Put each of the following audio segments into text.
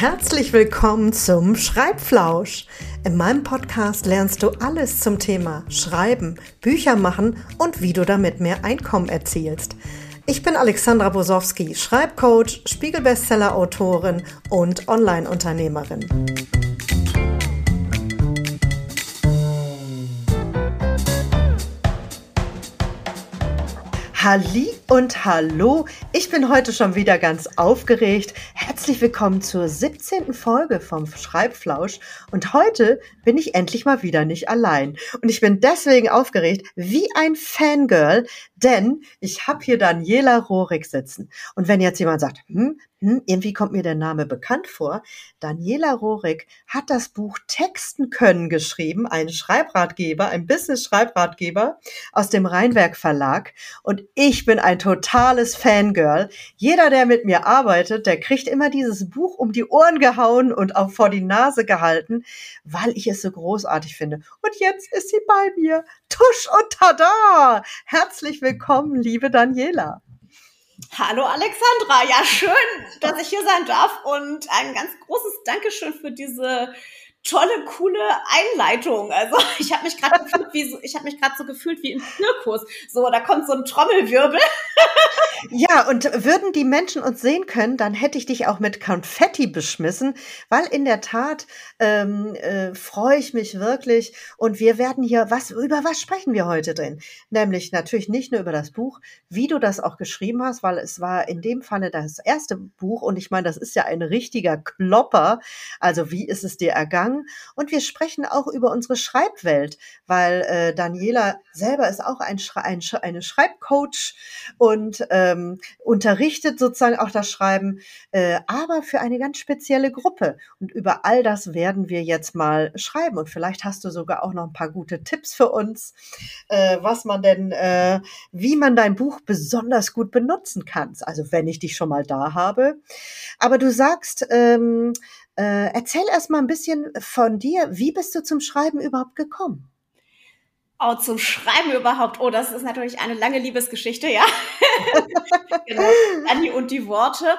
Herzlich willkommen zum Schreibflausch. In meinem Podcast lernst du alles zum Thema Schreiben, Bücher machen und wie du damit mehr Einkommen erzielst. Ich bin Alexandra Bosowski, Schreibcoach, Spiegelbestseller-Autorin und Online-Unternehmerin. Halli und hallo, ich bin heute schon wieder ganz aufgeregt. Herzlich willkommen zur 17. Folge vom Schreibflausch und heute bin ich endlich mal wieder nicht allein. Und ich bin deswegen aufgeregt wie ein Fangirl, denn ich habe hier Daniela Rohrig sitzen. Und wenn jetzt jemand sagt, hm, hm, irgendwie kommt mir der Name bekannt vor. Daniela Rohrig hat das Buch Texten können geschrieben, ein Schreibratgeber, ein Business-Schreibratgeber aus dem Rheinwerk Verlag. Und ich bin ein totales Fangirl. Jeder, der mit mir arbeitet, der kriegt immer dieses Buch um die Ohren gehauen und auch vor die Nase gehalten, weil ich es so großartig finde. Und jetzt ist sie bei mir. Tusch und tada! Herzlich willkommen, liebe Daniela. Hallo Alexandra, ja schön, dass ich hier sein darf und ein ganz großes Dankeschön für diese tolle, coole Einleitung. Also ich habe mich gerade gefühlt wie so, ich habe mich gerade so gefühlt wie im Zirkus. So, da kommt so ein Trommelwirbel. ja, und würden die Menschen uns sehen können, dann hätte ich dich auch mit Konfetti beschmissen, weil in der Tat ähm, äh, freue ich mich wirklich. Und wir werden hier, was über was sprechen wir heute drin? Nämlich natürlich nicht nur über das Buch, wie du das auch geschrieben hast, weil es war in dem Falle das erste Buch und ich meine, das ist ja ein richtiger Klopper. Also wie ist es dir ergangen? Umgang. Und wir sprechen auch über unsere Schreibwelt, weil äh, Daniela selber ist auch ein, Schre ein eine Schreibcoach und ähm, unterrichtet sozusagen auch das Schreiben, äh, aber für eine ganz spezielle Gruppe. Und über all das werden wir jetzt mal schreiben. Und vielleicht hast du sogar auch noch ein paar gute Tipps für uns, äh, was man denn, äh, wie man dein Buch besonders gut benutzen kann. Also wenn ich dich schon mal da habe. Aber du sagst, ähm, äh, erzähl erst mal ein bisschen von dir. Wie bist du zum Schreiben überhaupt gekommen? Oh, zum Schreiben überhaupt. Oh, das ist natürlich eine lange Liebesgeschichte, ja. genau. Anni und die Worte.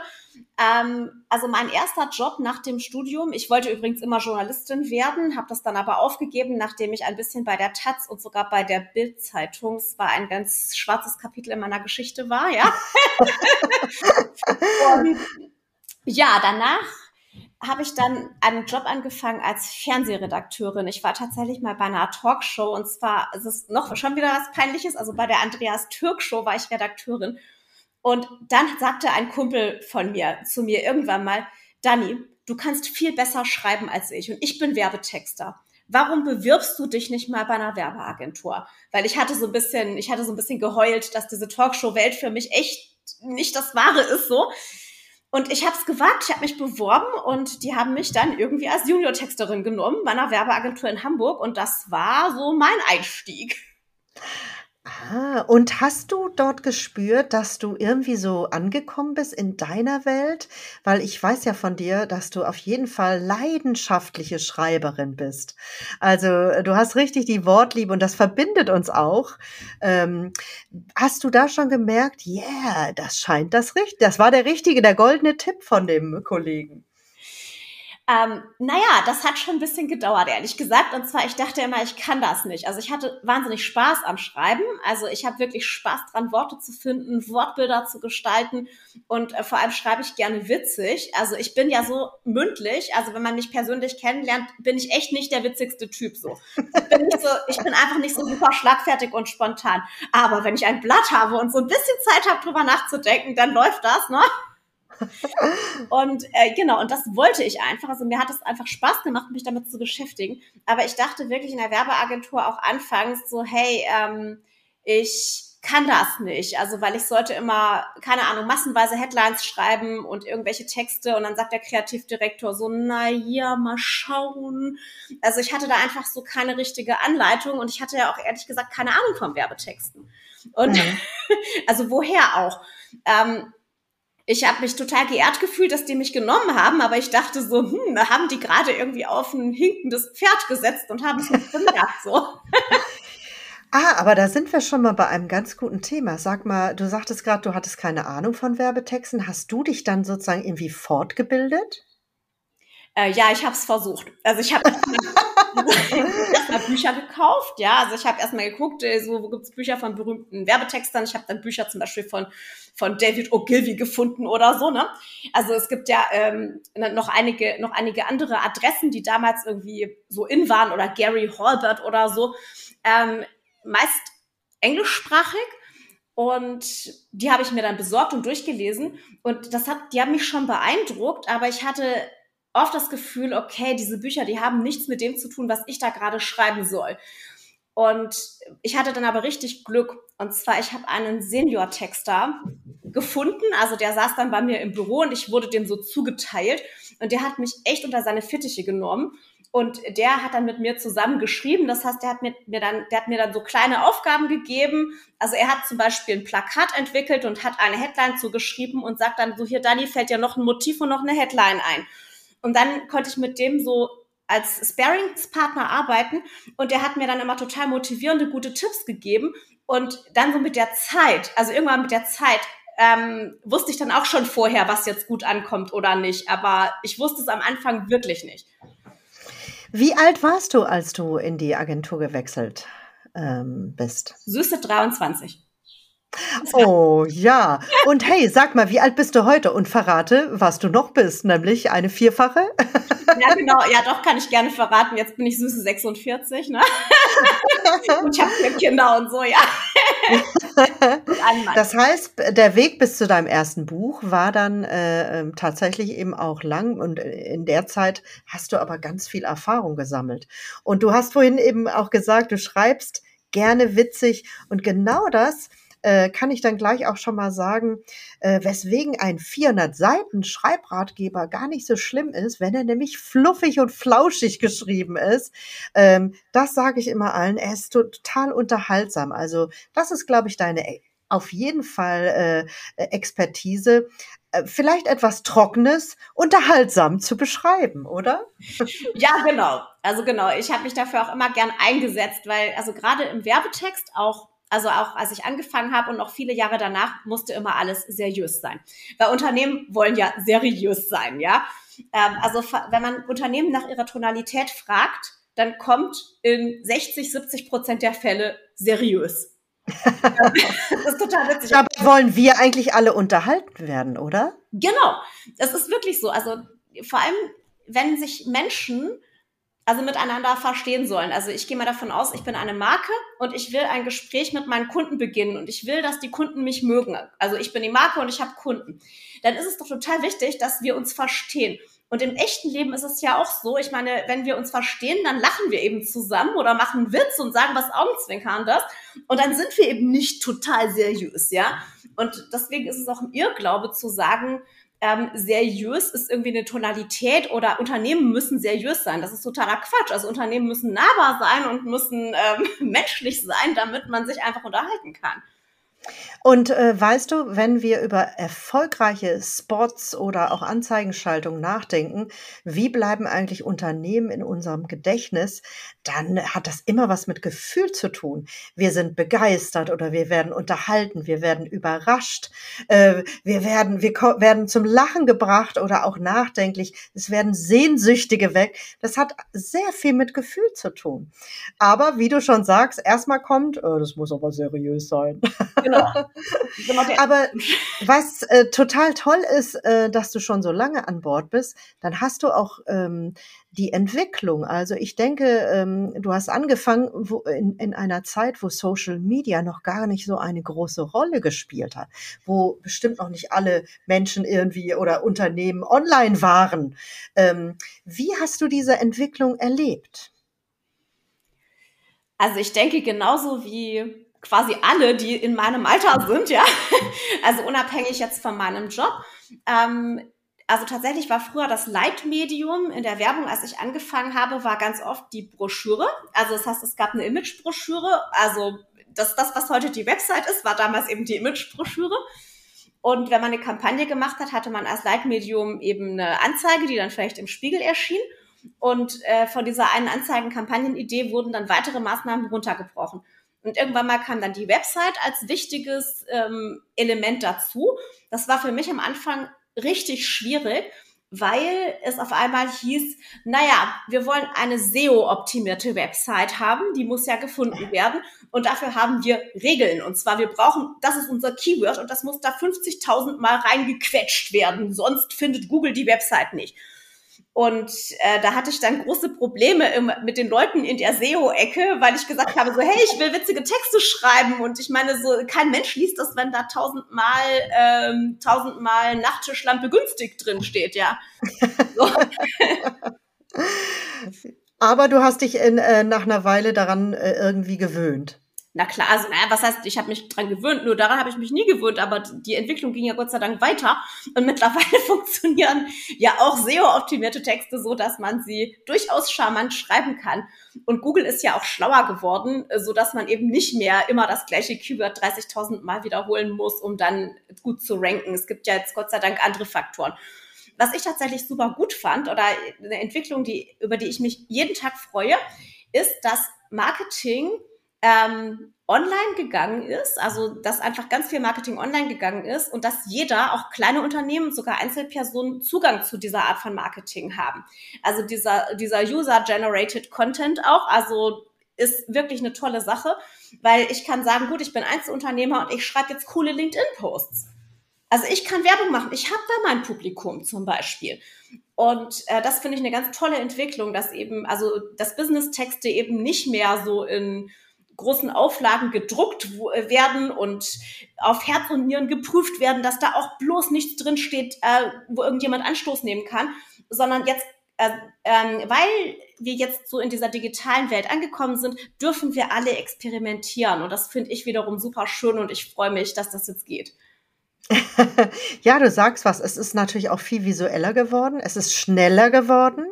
Ähm, also mein erster Job nach dem Studium, ich wollte übrigens immer Journalistin werden, habe das dann aber aufgegeben, nachdem ich ein bisschen bei der Taz und sogar bei der Bild-Zeitung, es war ein ganz schwarzes Kapitel in meiner Geschichte war, ja. und ja, danach habe ich dann einen Job angefangen als Fernsehredakteurin. Ich war tatsächlich mal bei einer Talkshow und zwar es ist noch schon wieder was Peinliches. Also bei der Andreas Türk Show war ich Redakteurin. Und dann sagte ein Kumpel von mir zu mir irgendwann mal, Dani, du kannst viel besser schreiben als ich und ich bin Werbetexter. Warum bewirbst du dich nicht mal bei einer Werbeagentur? Weil ich hatte so ein bisschen, ich hatte so ein bisschen geheult, dass diese Talkshow-Welt für mich echt nicht das Wahre ist so. Und ich habe es gewagt, ich habe mich beworben und die haben mich dann irgendwie als Junior-Texterin genommen bei einer Werbeagentur in Hamburg und das war so mein Einstieg. Ah, und hast du dort gespürt, dass du irgendwie so angekommen bist in deiner Welt? Weil ich weiß ja von dir, dass du auf jeden Fall leidenschaftliche Schreiberin bist. Also du hast richtig die Wortliebe und das verbindet uns auch. Ähm, hast du da schon gemerkt, yeah, das scheint das richtig, das war der richtige, der goldene Tipp von dem Kollegen? Ähm, naja, das hat schon ein bisschen gedauert, ehrlich gesagt. Und zwar, ich dachte immer, ich kann das nicht. Also ich hatte wahnsinnig Spaß am Schreiben. Also ich habe wirklich Spaß dran, Worte zu finden, Wortbilder zu gestalten. Und äh, vor allem schreibe ich gerne witzig. Also ich bin ja so mündlich. Also wenn man mich persönlich kennenlernt, bin ich echt nicht der witzigste Typ so. Ich bin, nicht so, ich bin einfach nicht so super schlagfertig und spontan. Aber wenn ich ein Blatt habe und so ein bisschen Zeit habe, drüber nachzudenken, dann läuft das, ne? Und äh, genau, und das wollte ich einfach. Also mir hat es einfach Spaß gemacht, mich damit zu beschäftigen. Aber ich dachte wirklich in der Werbeagentur auch anfangs so, hey, ähm, ich kann das nicht. Also, weil ich sollte immer, keine Ahnung, massenweise Headlines schreiben und irgendwelche Texte und dann sagt der Kreativdirektor so, na ja, mal schauen. Also ich hatte da einfach so keine richtige Anleitung und ich hatte ja auch ehrlich gesagt keine Ahnung von Werbetexten. Und mhm. also woher auch? Ähm, ich habe mich total geehrt gefühlt, dass die mich genommen haben, aber ich dachte so, hm, da haben die gerade irgendwie auf ein hinkendes Pferd gesetzt und haben es nicht bemerkt, so. Ah, aber da sind wir schon mal bei einem ganz guten Thema. Sag mal, du sagtest gerade, du hattest keine Ahnung von Werbetexten. Hast du dich dann sozusagen irgendwie fortgebildet? Äh, ja, ich habe es versucht. Also ich habe erstmal Bücher gekauft, ja. Also ich habe erstmal geguckt, äh, so wo gibt's Bücher von berühmten Werbetextern. Ich habe dann Bücher zum Beispiel von von David Ogilvy gefunden oder so, ne? Also es gibt ja ähm, noch einige noch einige andere Adressen, die damals irgendwie so in waren oder Gary Halbert oder so. Ähm, meist englischsprachig und die habe ich mir dann besorgt und durchgelesen. Und das hat, die haben mich schon beeindruckt, aber ich hatte oft das Gefühl, okay, diese Bücher, die haben nichts mit dem zu tun, was ich da gerade schreiben soll. Und ich hatte dann aber richtig Glück. Und zwar, ich habe einen Senior-Texter gefunden. Also der saß dann bei mir im Büro und ich wurde dem so zugeteilt. Und der hat mich echt unter seine Fittiche genommen. Und der hat dann mit mir zusammen geschrieben. Das heißt, der hat mir, mir dann, der hat mir dann so kleine Aufgaben gegeben. Also er hat zum Beispiel ein Plakat entwickelt und hat eine Headline zugeschrieben und sagt dann so, hier, Dani, fällt ja noch ein Motiv und noch eine Headline ein. Und dann konnte ich mit dem so als Sparingspartner arbeiten und der hat mir dann immer total motivierende, gute Tipps gegeben. Und dann so mit der Zeit, also irgendwann mit der Zeit, ähm, wusste ich dann auch schon vorher, was jetzt gut ankommt oder nicht. Aber ich wusste es am Anfang wirklich nicht. Wie alt warst du, als du in die Agentur gewechselt ähm, bist? Süße 23. Oh ja. Und hey, sag mal, wie alt bist du heute? Und verrate, was du noch bist, nämlich eine Vierfache. Ja, genau. Ja, doch, kann ich gerne verraten. Jetzt bin ich süße 46, ne? Und ich habe vier Kinder und so, ja. Das heißt, der Weg bis zu deinem ersten Buch war dann äh, ähm, tatsächlich eben auch lang und in der Zeit hast du aber ganz viel Erfahrung gesammelt. Und du hast vorhin eben auch gesagt, du schreibst gerne witzig und genau das äh, kann ich dann gleich auch schon mal sagen, äh, weswegen ein 400 Seiten Schreibratgeber gar nicht so schlimm ist, wenn er nämlich fluffig und flauschig geschrieben ist. Ähm, das sage ich immer allen. Er ist total unterhaltsam. Also das ist, glaube ich, deine äh, auf jeden Fall äh, Expertise äh, vielleicht etwas Trockenes unterhaltsam zu beschreiben, oder? Ja, genau. Also genau, ich habe mich dafür auch immer gern eingesetzt, weil also gerade im Werbetext auch also auch als ich angefangen habe und noch viele Jahre danach musste immer alles seriös sein. Weil Unternehmen wollen ja seriös sein, ja. Ähm, also wenn man Unternehmen nach ihrer Tonalität fragt, dann kommt in 60, 70 Prozent der Fälle seriös. das ist total witzig. Dabei wollen wir eigentlich alle unterhalten werden, oder? Genau. Das ist wirklich so. Also vor allem, wenn sich Menschen also miteinander verstehen sollen. Also ich gehe mal davon aus, ich bin eine Marke und ich will ein Gespräch mit meinen Kunden beginnen und ich will, dass die Kunden mich mögen. Also ich bin die Marke und ich habe Kunden. Dann ist es doch total wichtig, dass wir uns verstehen. Und im echten Leben ist es ja auch so, ich meine, wenn wir uns verstehen, dann lachen wir eben zusammen oder machen einen Witz und sagen was Augenzwinkern das. Und dann sind wir eben nicht total seriös, ja. Und deswegen ist es auch ein Irrglaube zu sagen, ähm, seriös ist irgendwie eine Tonalität oder Unternehmen müssen seriös sein. Das ist totaler Quatsch. Also Unternehmen müssen nahbar sein und müssen ähm, menschlich sein, damit man sich einfach unterhalten kann. Und äh, weißt du, wenn wir über erfolgreiche Spots oder auch Anzeigenschaltung nachdenken, wie bleiben eigentlich Unternehmen in unserem Gedächtnis, dann hat das immer was mit Gefühl zu tun. Wir sind begeistert oder wir werden unterhalten, wir werden überrascht, äh, wir werden, wir werden zum Lachen gebracht oder auch nachdenklich. Es werden Sehnsüchtige weg. Das hat sehr viel mit Gefühl zu tun. Aber wie du schon sagst, erstmal kommt, äh, das muss aber seriös sein. Genau. genau Aber was äh, total toll ist, äh, dass du schon so lange an Bord bist, dann hast du auch ähm, die Entwicklung. Also ich denke, ähm, du hast angefangen wo, in, in einer Zeit, wo Social Media noch gar nicht so eine große Rolle gespielt hat, wo bestimmt noch nicht alle Menschen irgendwie oder Unternehmen online waren. Ähm, wie hast du diese Entwicklung erlebt? Also ich denke genauso wie quasi alle, die in meinem Alter sind, ja. Also unabhängig jetzt von meinem Job. Ähm, also tatsächlich war früher das Leitmedium in der Werbung, als ich angefangen habe, war ganz oft die Broschüre. Also das heißt, es gab eine Imagebroschüre. Also das, das, was heute die Website ist, war damals eben die Imagebroschüre. Und wenn man eine Kampagne gemacht hat, hatte man als Leitmedium eben eine Anzeige, die dann vielleicht im Spiegel erschien. Und äh, von dieser einen Anzeigenkampagnenidee wurden dann weitere Maßnahmen runtergebrochen. Und irgendwann mal kam dann die Website als wichtiges ähm, Element dazu. Das war für mich am Anfang richtig schwierig, weil es auf einmal hieß, naja, wir wollen eine SEO-optimierte Website haben, die muss ja gefunden werden und dafür haben wir Regeln und zwar wir brauchen, das ist unser Keyword und das muss da 50.000 Mal reingequetscht werden, sonst findet Google die Website nicht. Und äh, da hatte ich dann große Probleme im, mit den Leuten in der SEO-Ecke, weil ich gesagt habe, so, hey, ich will witzige Texte schreiben. Und ich meine, so kein Mensch liest das, wenn da tausendmal ähm, tausendmal Nachttischlampe günstig drin steht, ja. So. Aber du hast dich in, äh, nach einer Weile daran äh, irgendwie gewöhnt. Na klar, also naja, was heißt, ich habe mich dran gewöhnt, nur daran habe ich mich nie gewöhnt, aber die Entwicklung ging ja Gott sei Dank weiter und mittlerweile funktionieren ja auch SEO-optimierte Texte so, dass man sie durchaus charmant schreiben kann. Und Google ist ja auch schlauer geworden, so dass man eben nicht mehr immer das gleiche Keyword 30.000 Mal wiederholen muss, um dann gut zu ranken. Es gibt ja jetzt Gott sei Dank andere Faktoren. Was ich tatsächlich super gut fand oder eine Entwicklung, die, über die ich mich jeden Tag freue, ist, dass Marketing ähm, online gegangen ist, also dass einfach ganz viel Marketing online gegangen ist und dass jeder, auch kleine Unternehmen, sogar Einzelpersonen Zugang zu dieser Art von Marketing haben. Also dieser, dieser User-Generated Content auch, also ist wirklich eine tolle Sache, weil ich kann sagen, gut, ich bin Einzelunternehmer und ich schreibe jetzt coole LinkedIn-Posts. Also ich kann Werbung machen. Ich habe da mein Publikum zum Beispiel. Und äh, das finde ich eine ganz tolle Entwicklung, dass eben, also dass Business-Texte eben nicht mehr so in großen Auflagen gedruckt äh, werden und auf Herz und Nieren geprüft werden, dass da auch bloß nichts drin steht, äh, wo irgendjemand Anstoß nehmen kann, sondern jetzt, äh, ähm, weil wir jetzt so in dieser digitalen Welt angekommen sind, dürfen wir alle experimentieren. Und das finde ich wiederum super schön und ich freue mich, dass das jetzt geht. ja, du sagst was. Es ist natürlich auch viel visueller geworden. Es ist schneller geworden.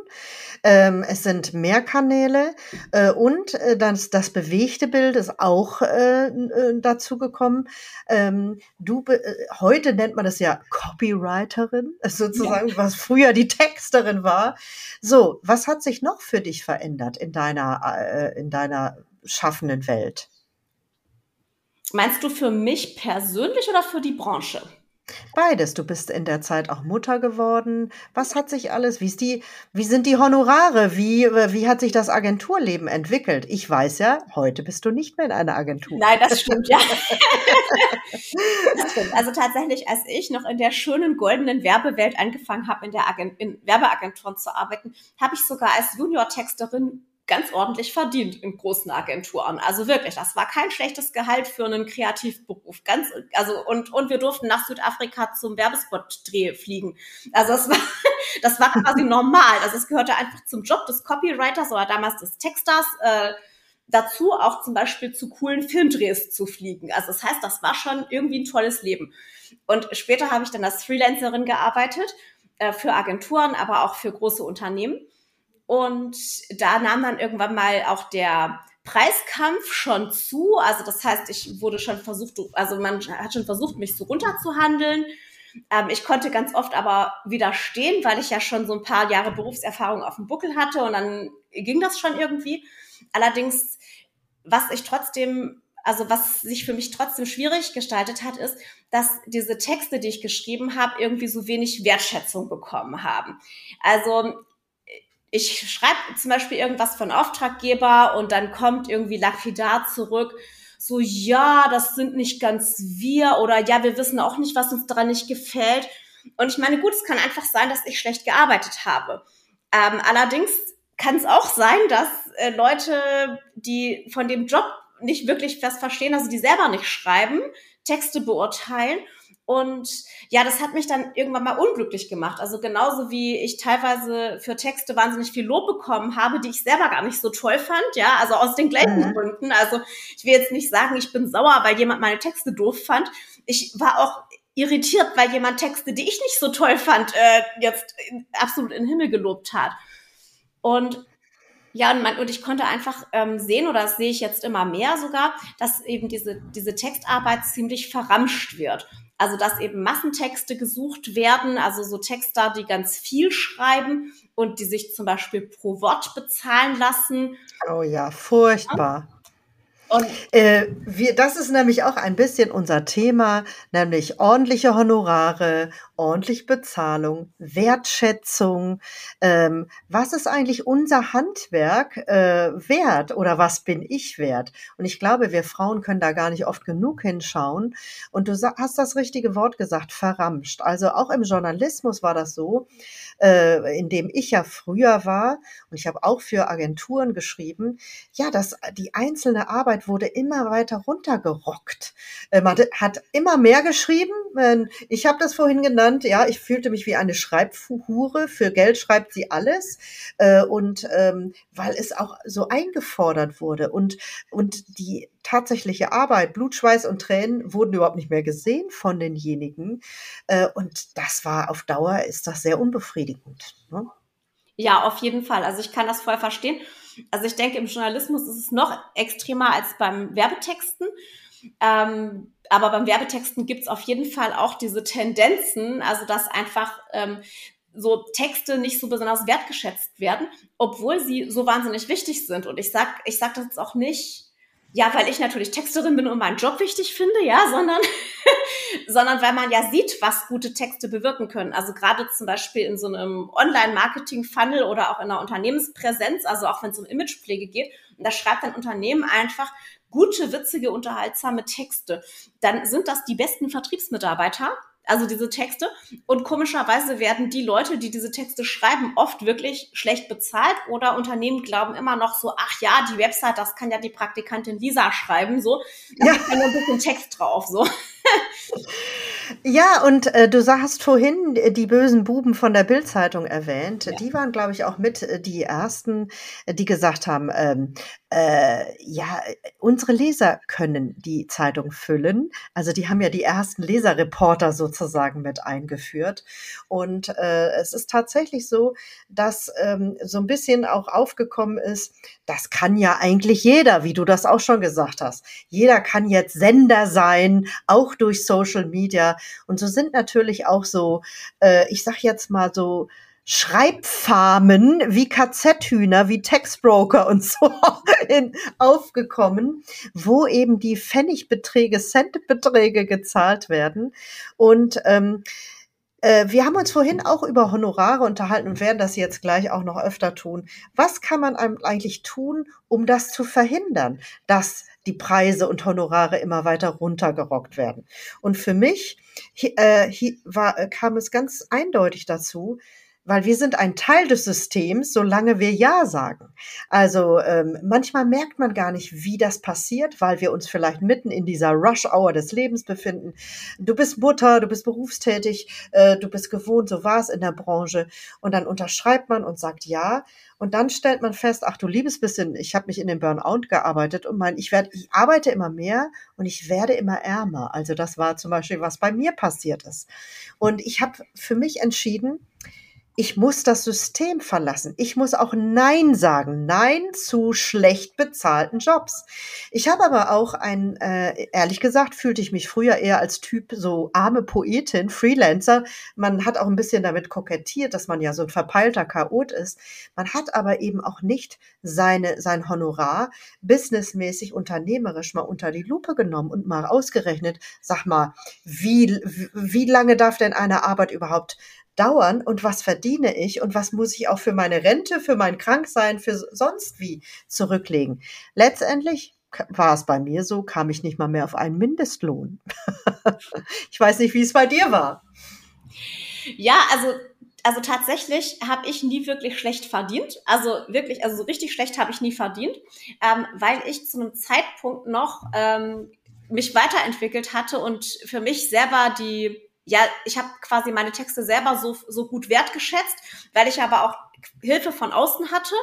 Ähm, es sind mehr Kanäle äh, und äh, das, das bewegte Bild ist auch äh, äh dazu gekommen. Ähm, du äh, heute nennt man das ja Copywriterin, sozusagen, ja. was früher die Texterin war. So, was hat sich noch für dich verändert in deiner äh, in deiner schaffenden Welt? Meinst du für mich persönlich oder für die Branche? Beides. Du bist in der Zeit auch Mutter geworden. Was hat sich alles, wie ist die, wie sind die Honorare? Wie, wie hat sich das Agenturleben entwickelt? Ich weiß ja, heute bist du nicht mehr in einer Agentur. Nein, das stimmt, ja. das stimmt. Also tatsächlich, als ich noch in der schönen goldenen Werbewelt angefangen habe, in der Agent in Werbeagenturen zu arbeiten, habe ich sogar als Junior-Texterin ganz ordentlich verdient in großen Agenturen. Also wirklich, das war kein schlechtes Gehalt für einen Kreativberuf. Ganz, also, und, und wir durften nach Südafrika zum Werbespot-Dreh fliegen. Also, das war, das war quasi normal. Also, es gehörte einfach zum Job des Copywriters oder damals des Texters, äh, dazu auch zum Beispiel zu coolen Filmdrehs zu fliegen. Also, das heißt, das war schon irgendwie ein tolles Leben. Und später habe ich dann als Freelancerin gearbeitet, äh, für Agenturen, aber auch für große Unternehmen. Und da nahm dann irgendwann mal auch der Preiskampf schon zu. Also das heißt, ich wurde schon versucht, also man hat schon versucht, mich so runterzuhandeln. Ähm, ich konnte ganz oft aber widerstehen, weil ich ja schon so ein paar Jahre Berufserfahrung auf dem Buckel hatte und dann ging das schon irgendwie. Allerdings, was ich trotzdem, also was sich für mich trotzdem schwierig gestaltet hat, ist, dass diese Texte, die ich geschrieben habe, irgendwie so wenig Wertschätzung bekommen haben. Also ich schreibe zum Beispiel irgendwas von Auftraggeber und dann kommt irgendwie lapidar zurück, so, ja, das sind nicht ganz wir oder ja, wir wissen auch nicht, was uns daran nicht gefällt. Und ich meine, gut, es kann einfach sein, dass ich schlecht gearbeitet habe. Ähm, allerdings kann es auch sein, dass äh, Leute, die von dem Job nicht wirklich was verstehen, also die selber nicht schreiben, Texte beurteilen und ja, das hat mich dann irgendwann mal unglücklich gemacht. Also genauso wie ich teilweise für Texte wahnsinnig viel Lob bekommen habe, die ich selber gar nicht so toll fand. Ja, also aus den gleichen mhm. Gründen. Also ich will jetzt nicht sagen, ich bin sauer, weil jemand meine Texte doof fand. Ich war auch irritiert, weil jemand Texte, die ich nicht so toll fand, äh, jetzt absolut in den Himmel gelobt hat. Und ja, und, man, und ich konnte einfach ähm, sehen, oder das sehe ich jetzt immer mehr sogar, dass eben diese, diese Textarbeit ziemlich verramscht wird. Also dass eben Massentexte gesucht werden, also so Texter, die ganz viel schreiben und die sich zum Beispiel pro Wort bezahlen lassen. Oh ja, furchtbar. Und äh, wir, das ist nämlich auch ein bisschen unser Thema, nämlich ordentliche Honorare, ordentlich Bezahlung, Wertschätzung. Ähm, was ist eigentlich unser Handwerk äh, wert oder was bin ich wert? Und ich glaube, wir Frauen können da gar nicht oft genug hinschauen. Und du hast das richtige Wort gesagt, verramscht. Also auch im Journalismus war das so, äh, in dem ich ja früher war und ich habe auch für Agenturen geschrieben, ja, dass die einzelne Arbeit wurde immer weiter runtergerockt. Äh, man hat immer mehr geschrieben. Ich habe das vorhin genannt, ja, ich fühlte mich wie eine Schreibhure. Für Geld schreibt sie alles. Äh, und ähm, weil es auch so eingefordert wurde und, und die tatsächliche Arbeit, Blut, Schweiß und Tränen wurden überhaupt nicht mehr gesehen von denjenigen. Äh, und das war auf Dauer, ist das sehr unbefriedigend. Ne? Ja, auf jeden Fall. Also ich kann das voll verstehen. Also ich denke, im Journalismus ist es noch extremer als beim Werbetexten. Ähm, aber beim Werbetexten gibt es auf jeden Fall auch diese Tendenzen, also dass einfach ähm, so Texte nicht so besonders wertgeschätzt werden, obwohl sie so wahnsinnig wichtig sind. Und ich sag, ich sag das jetzt auch nicht, ja, weil ich natürlich Texterin bin und meinen Job wichtig finde, ja, sondern, sondern weil man ja sieht, was gute Texte bewirken können. Also gerade zum Beispiel in so einem Online-Marketing-Funnel oder auch in einer Unternehmenspräsenz, also auch wenn es um Imagepflege geht, und da schreibt ein Unternehmen einfach gute, witzige, unterhaltsame Texte, dann sind das die besten Vertriebsmitarbeiter, also diese Texte. Und komischerweise werden die Leute, die diese Texte schreiben, oft wirklich schlecht bezahlt oder Unternehmen glauben immer noch so, ach ja, die Website, das kann ja die Praktikantin Lisa schreiben, so. Da ja. ja nur ein bisschen Text drauf, so. Ja, und äh, du hast vorhin die bösen Buben von der Bildzeitung erwähnt. Ja. Die waren, glaube ich, auch mit äh, die ersten, äh, die gesagt haben, ähm, äh, ja, unsere Leser können die Zeitung füllen. Also die haben ja die ersten Leserreporter sozusagen mit eingeführt. Und äh, es ist tatsächlich so, dass ähm, so ein bisschen auch aufgekommen ist, das kann ja eigentlich jeder, wie du das auch schon gesagt hast. Jeder kann jetzt Sender sein, auch durch Social Media. Und so sind natürlich auch so, äh, ich sag jetzt mal so, Schreibfarmen wie KZ-Hühner, wie Textbroker und so in, aufgekommen, wo eben die Pfennigbeträge, Centbeträge gezahlt werden. Und ähm, äh, wir haben uns vorhin auch über Honorare unterhalten und werden das jetzt gleich auch noch öfter tun. Was kann man eigentlich tun, um das zu verhindern, dass die Preise und Honorare immer weiter runtergerockt werden? Und für mich äh, war, kam es ganz eindeutig dazu, weil wir sind ein Teil des Systems, solange wir Ja sagen. Also ähm, manchmal merkt man gar nicht, wie das passiert, weil wir uns vielleicht mitten in dieser Rush-Hour des Lebens befinden. Du bist Mutter, du bist berufstätig, äh, du bist gewohnt, so war es in der Branche. Und dann unterschreibt man und sagt Ja. Und dann stellt man fest, ach du liebes bisschen, ich habe mich in den Burnout gearbeitet und mein, ich werde, ich arbeite immer mehr und ich werde immer ärmer. Also das war zum Beispiel, was bei mir passiert ist. Und ich habe für mich entschieden, ich muss das System verlassen. Ich muss auch Nein sagen. Nein zu schlecht bezahlten Jobs. Ich habe aber auch ein, äh, ehrlich gesagt, fühlte ich mich früher eher als Typ so arme Poetin, Freelancer. Man hat auch ein bisschen damit kokettiert, dass man ja so ein verpeilter Chaot ist. Man hat aber eben auch nicht seine, sein Honorar businessmäßig, unternehmerisch mal unter die Lupe genommen und mal ausgerechnet, sag mal, wie, wie lange darf denn eine Arbeit überhaupt dauern und was verdiene ich und was muss ich auch für meine Rente, für mein Kranksein, für sonst wie zurücklegen. Letztendlich war es bei mir so, kam ich nicht mal mehr auf einen Mindestlohn. ich weiß nicht, wie es bei dir war. Ja, also also tatsächlich habe ich nie wirklich schlecht verdient. Also wirklich, also so richtig schlecht habe ich nie verdient, ähm, weil ich zu einem Zeitpunkt noch ähm, mich weiterentwickelt hatte und für mich selber die ja, ich habe quasi meine Texte selber so, so gut wertgeschätzt, weil ich aber auch Hilfe von außen hatte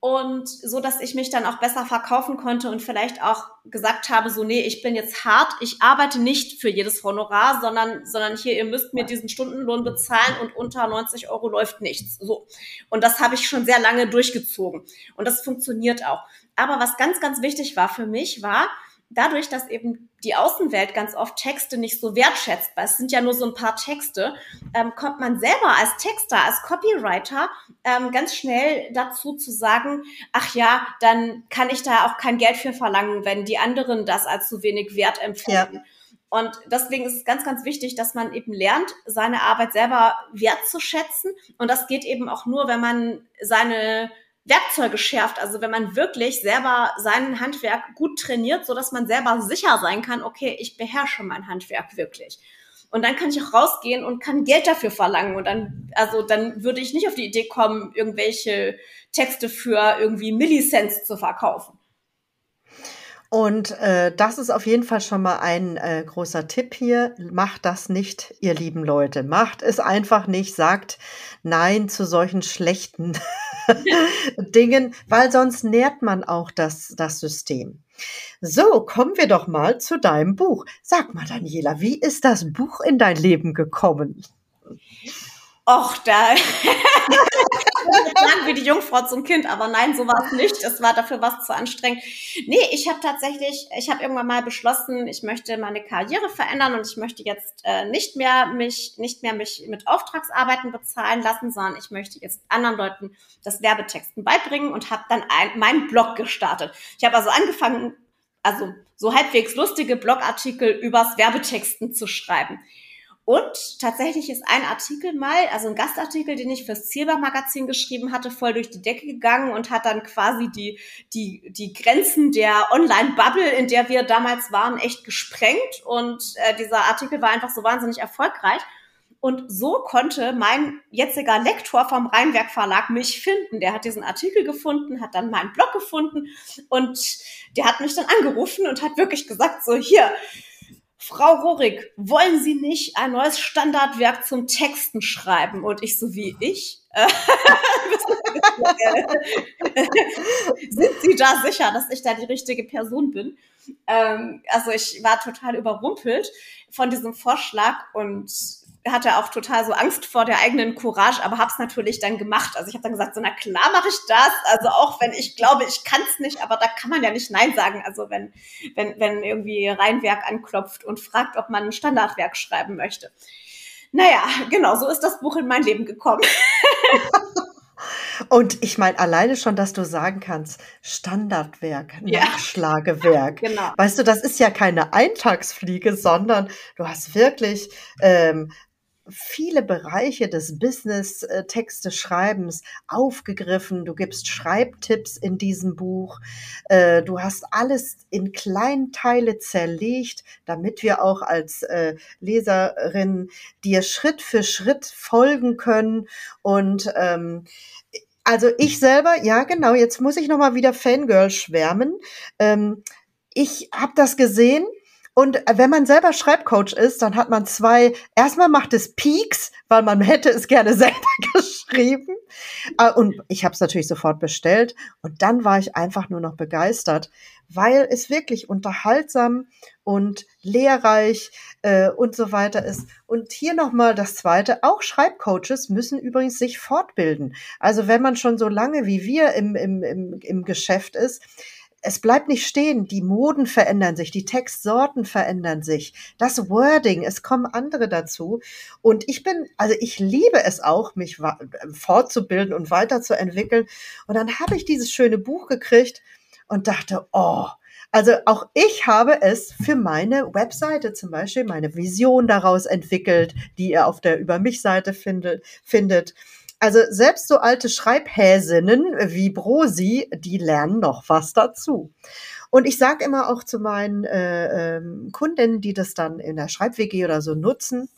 und so, dass ich mich dann auch besser verkaufen konnte und vielleicht auch gesagt habe, so, nee, ich bin jetzt hart, ich arbeite nicht für jedes Honorar, sondern, sondern hier, ihr müsst mir diesen Stundenlohn bezahlen und unter 90 Euro läuft nichts. So. Und das habe ich schon sehr lange durchgezogen. Und das funktioniert auch. Aber was ganz, ganz wichtig war für mich, war, dadurch, dass eben die Außenwelt ganz oft Texte nicht so wertschätzt, weil es sind ja nur so ein paar Texte, ähm, kommt man selber als Texter, als Copywriter ähm, ganz schnell dazu zu sagen, ach ja, dann kann ich da auch kein Geld für verlangen, wenn die anderen das als zu wenig wert empfinden. Ja. Und deswegen ist es ganz, ganz wichtig, dass man eben lernt, seine Arbeit selber wertzuschätzen. Und das geht eben auch nur, wenn man seine Werkzeuge schärft. Also wenn man wirklich selber sein Handwerk gut trainiert, so dass man selber sicher sein kann, okay, ich beherrsche mein Handwerk wirklich. Und dann kann ich auch rausgehen und kann Geld dafür verlangen. Und dann, also dann würde ich nicht auf die Idee kommen, irgendwelche Texte für irgendwie Millicents zu verkaufen. Und äh, das ist auf jeden Fall schon mal ein äh, großer Tipp hier. Macht das nicht, ihr lieben Leute. Macht es einfach nicht. Sagt Nein zu solchen schlechten Dingen, weil sonst nährt man auch das, das System. So, kommen wir doch mal zu deinem Buch. Sag mal, Daniela, wie ist das Buch in dein Leben gekommen? Och, da sagen wie die Jungfrau zum Kind, aber nein, so war es nicht. Es war dafür was zu anstrengend. Nee, ich habe tatsächlich, ich habe irgendwann mal beschlossen, ich möchte meine Karriere verändern und ich möchte jetzt äh, nicht mehr mich, nicht mehr mich mit Auftragsarbeiten bezahlen lassen, sondern ich möchte jetzt anderen Leuten das Werbetexten beibringen und habe dann ein, meinen Blog gestartet. Ich habe also angefangen, also so halbwegs lustige Blogartikel übers Werbetexten zu schreiben. Und tatsächlich ist ein Artikel mal, also ein Gastartikel, den ich fürs Zielbar-Magazin geschrieben hatte, voll durch die Decke gegangen und hat dann quasi die, die, die Grenzen der Online-Bubble, in der wir damals waren, echt gesprengt. Und äh, dieser Artikel war einfach so wahnsinnig erfolgreich. Und so konnte mein jetziger Lektor vom Rheinwerk Verlag mich finden. Der hat diesen Artikel gefunden, hat dann meinen Blog gefunden und der hat mich dann angerufen und hat wirklich gesagt, so hier, Frau Rorik, wollen Sie nicht ein neues Standardwerk zum Texten schreiben? Und ich so wie ich. Sind Sie da sicher, dass ich da die richtige Person bin? Ähm, also ich war total überrumpelt von diesem Vorschlag und hatte auch total so Angst vor der eigenen Courage, aber habe es natürlich dann gemacht. Also ich habe dann gesagt, so na klar mache ich das. Also auch wenn ich glaube, ich kann es nicht, aber da kann man ja nicht Nein sagen. Also wenn, wenn, wenn irgendwie Rheinwerk anklopft und fragt, ob man ein Standardwerk schreiben möchte. Naja, genau, so ist das Buch in mein Leben gekommen. Und ich meine, alleine schon, dass du sagen kannst, Standardwerk, ja. Nachschlagewerk. genau. Weißt du, das ist ja keine Eintagsfliege, sondern du hast wirklich ähm, viele Bereiche des Business-Texte-Schreibens äh, aufgegriffen. Du gibst Schreibtipps in diesem Buch. Äh, du hast alles in Kleinteile zerlegt, damit wir auch als äh, Leserin dir Schritt für Schritt folgen können. Und ähm, also ich selber, ja genau, jetzt muss ich noch mal wieder Fangirl schwärmen. Ähm, ich habe das gesehen und äh, wenn man selber Schreibcoach ist, dann hat man zwei, erstmal macht es Peaks, weil man hätte es gerne selber geschrieben. Äh, und ich habe es natürlich sofort bestellt. Und dann war ich einfach nur noch begeistert, weil es wirklich unterhaltsam und lehrreich äh, und so weiter ist. Und hier nochmal das Zweite, auch Schreibcoaches müssen übrigens sich fortbilden. Also wenn man schon so lange wie wir im, im, im, im Geschäft ist, es bleibt nicht stehen. Die Moden verändern sich, die Textsorten verändern sich, das Wording, es kommen andere dazu. Und ich bin, also ich liebe es auch, mich fortzubilden und weiterzuentwickeln. Und dann habe ich dieses schöne Buch gekriegt und dachte, oh, also auch ich habe es für meine Webseite zum Beispiel, meine Vision daraus entwickelt, die ihr auf der Über mich Seite findet, findet. Also selbst so alte Schreibhäsinnen wie Brosi, die lernen noch was dazu. Und ich sage immer auch zu meinen äh, ähm, Kundinnen, die das dann in der Schreib-WG oder so nutzen,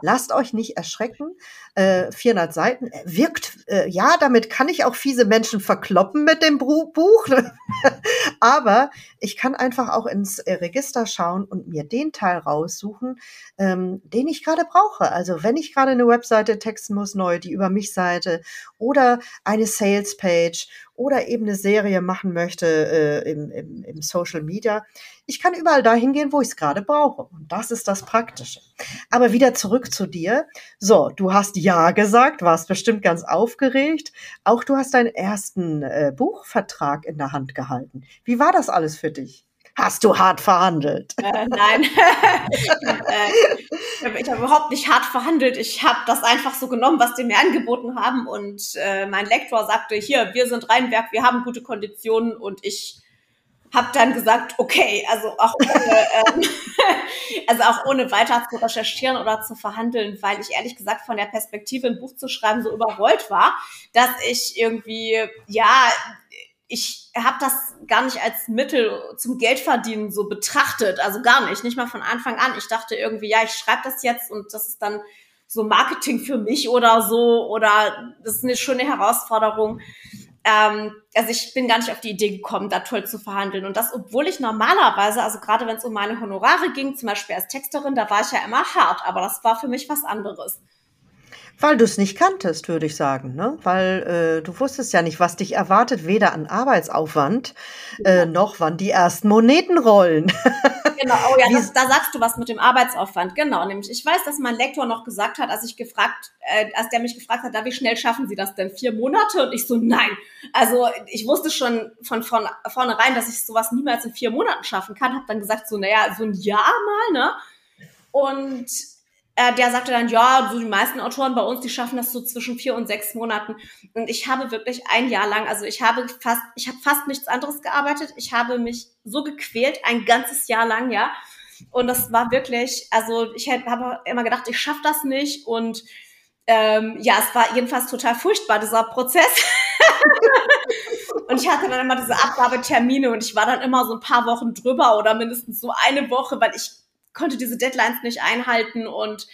Lasst euch nicht erschrecken. Äh, 400 Seiten äh, wirkt, äh, ja, damit kann ich auch fiese Menschen verkloppen mit dem Buch. Aber ich kann einfach auch ins äh, Register schauen und mir den Teil raussuchen, ähm, den ich gerade brauche. Also wenn ich gerade eine Webseite texten muss, neu, die über mich Seite oder eine Sales Page oder eben eine Serie machen möchte äh, im, im, im Social Media. Ich kann überall dahin gehen, wo ich es gerade brauche. Und das ist das Praktische. Aber wieder zurück zu dir. So, du hast Ja gesagt, warst bestimmt ganz aufgeregt. Auch du hast deinen ersten äh, Buchvertrag in der Hand gehalten. Wie war das alles für dich? Hast du hart verhandelt? Äh, nein, äh, ich habe überhaupt nicht hart verhandelt. Ich habe das einfach so genommen, was die mir angeboten haben. Und äh, mein Lektor sagte, hier, wir sind Rheinwerk, wir haben gute Konditionen. Und ich habe dann gesagt, okay, also auch ohne, ähm, also auch ohne weiter zu recherchieren oder zu verhandeln, weil ich ehrlich gesagt von der Perspektive ein Buch zu schreiben so überrollt war, dass ich irgendwie ja ich habe das gar nicht als Mittel zum Geldverdienen so betrachtet, also gar nicht, nicht mal von Anfang an. Ich dachte irgendwie, ja, ich schreibe das jetzt und das ist dann so Marketing für mich oder so oder das ist eine schöne Herausforderung. Ähm, also ich bin gar nicht auf die Idee gekommen, da toll zu verhandeln. Und das, obwohl ich normalerweise, also gerade wenn es um meine Honorare ging, zum Beispiel als Texterin, da war ich ja immer hart, aber das war für mich was anderes. Weil du es nicht kanntest, würde ich sagen, ne? Weil äh, du wusstest ja nicht, was dich erwartet, weder an Arbeitsaufwand äh, noch wann die ersten Moneten rollen. genau, oh ja, das, da sagst du was mit dem Arbeitsaufwand. Genau, nämlich ich weiß, dass mein Lektor noch gesagt hat, als ich gefragt, äh, als der mich gefragt hat, da wie schnell schaffen Sie das denn? Vier Monate? Und ich so, nein. Also ich wusste schon von, von vornherein, dass ich sowas niemals in vier Monaten schaffen kann. Hab dann gesagt, so, naja, so ein Jahr mal, ne? Und äh, der sagte dann, ja, so die meisten Autoren bei uns, die schaffen das so zwischen vier und sechs Monaten. Und ich habe wirklich ein Jahr lang, also ich habe fast, ich habe fast nichts anderes gearbeitet. Ich habe mich so gequält, ein ganzes Jahr lang, ja. Und das war wirklich, also ich habe immer gedacht, ich schaffe das nicht. Und ähm, ja, es war jedenfalls total furchtbar, dieser Prozess. und ich hatte dann immer diese Abgabetermine und ich war dann immer so ein paar Wochen drüber oder mindestens so eine Woche, weil ich konnte diese Deadlines nicht einhalten und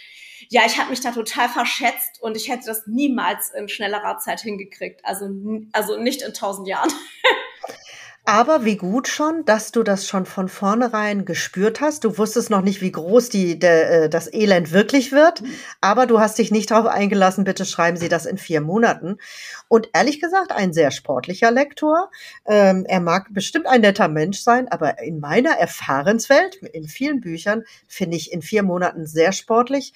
ja, ich habe mich da total verschätzt und ich hätte das niemals in schnellerer Zeit hingekriegt. Also, also nicht in tausend Jahren. Aber wie gut schon, dass du das schon von vornherein gespürt hast. Du wusstest noch nicht, wie groß die, der, äh, das Elend wirklich wird, mhm. aber du hast dich nicht darauf eingelassen, bitte schreiben Sie das in vier Monaten. Und ehrlich gesagt, ein sehr sportlicher Lektor. Ähm, er mag bestimmt ein netter Mensch sein, aber in meiner Erfahrenswelt, in vielen Büchern, finde ich in vier Monaten sehr sportlich.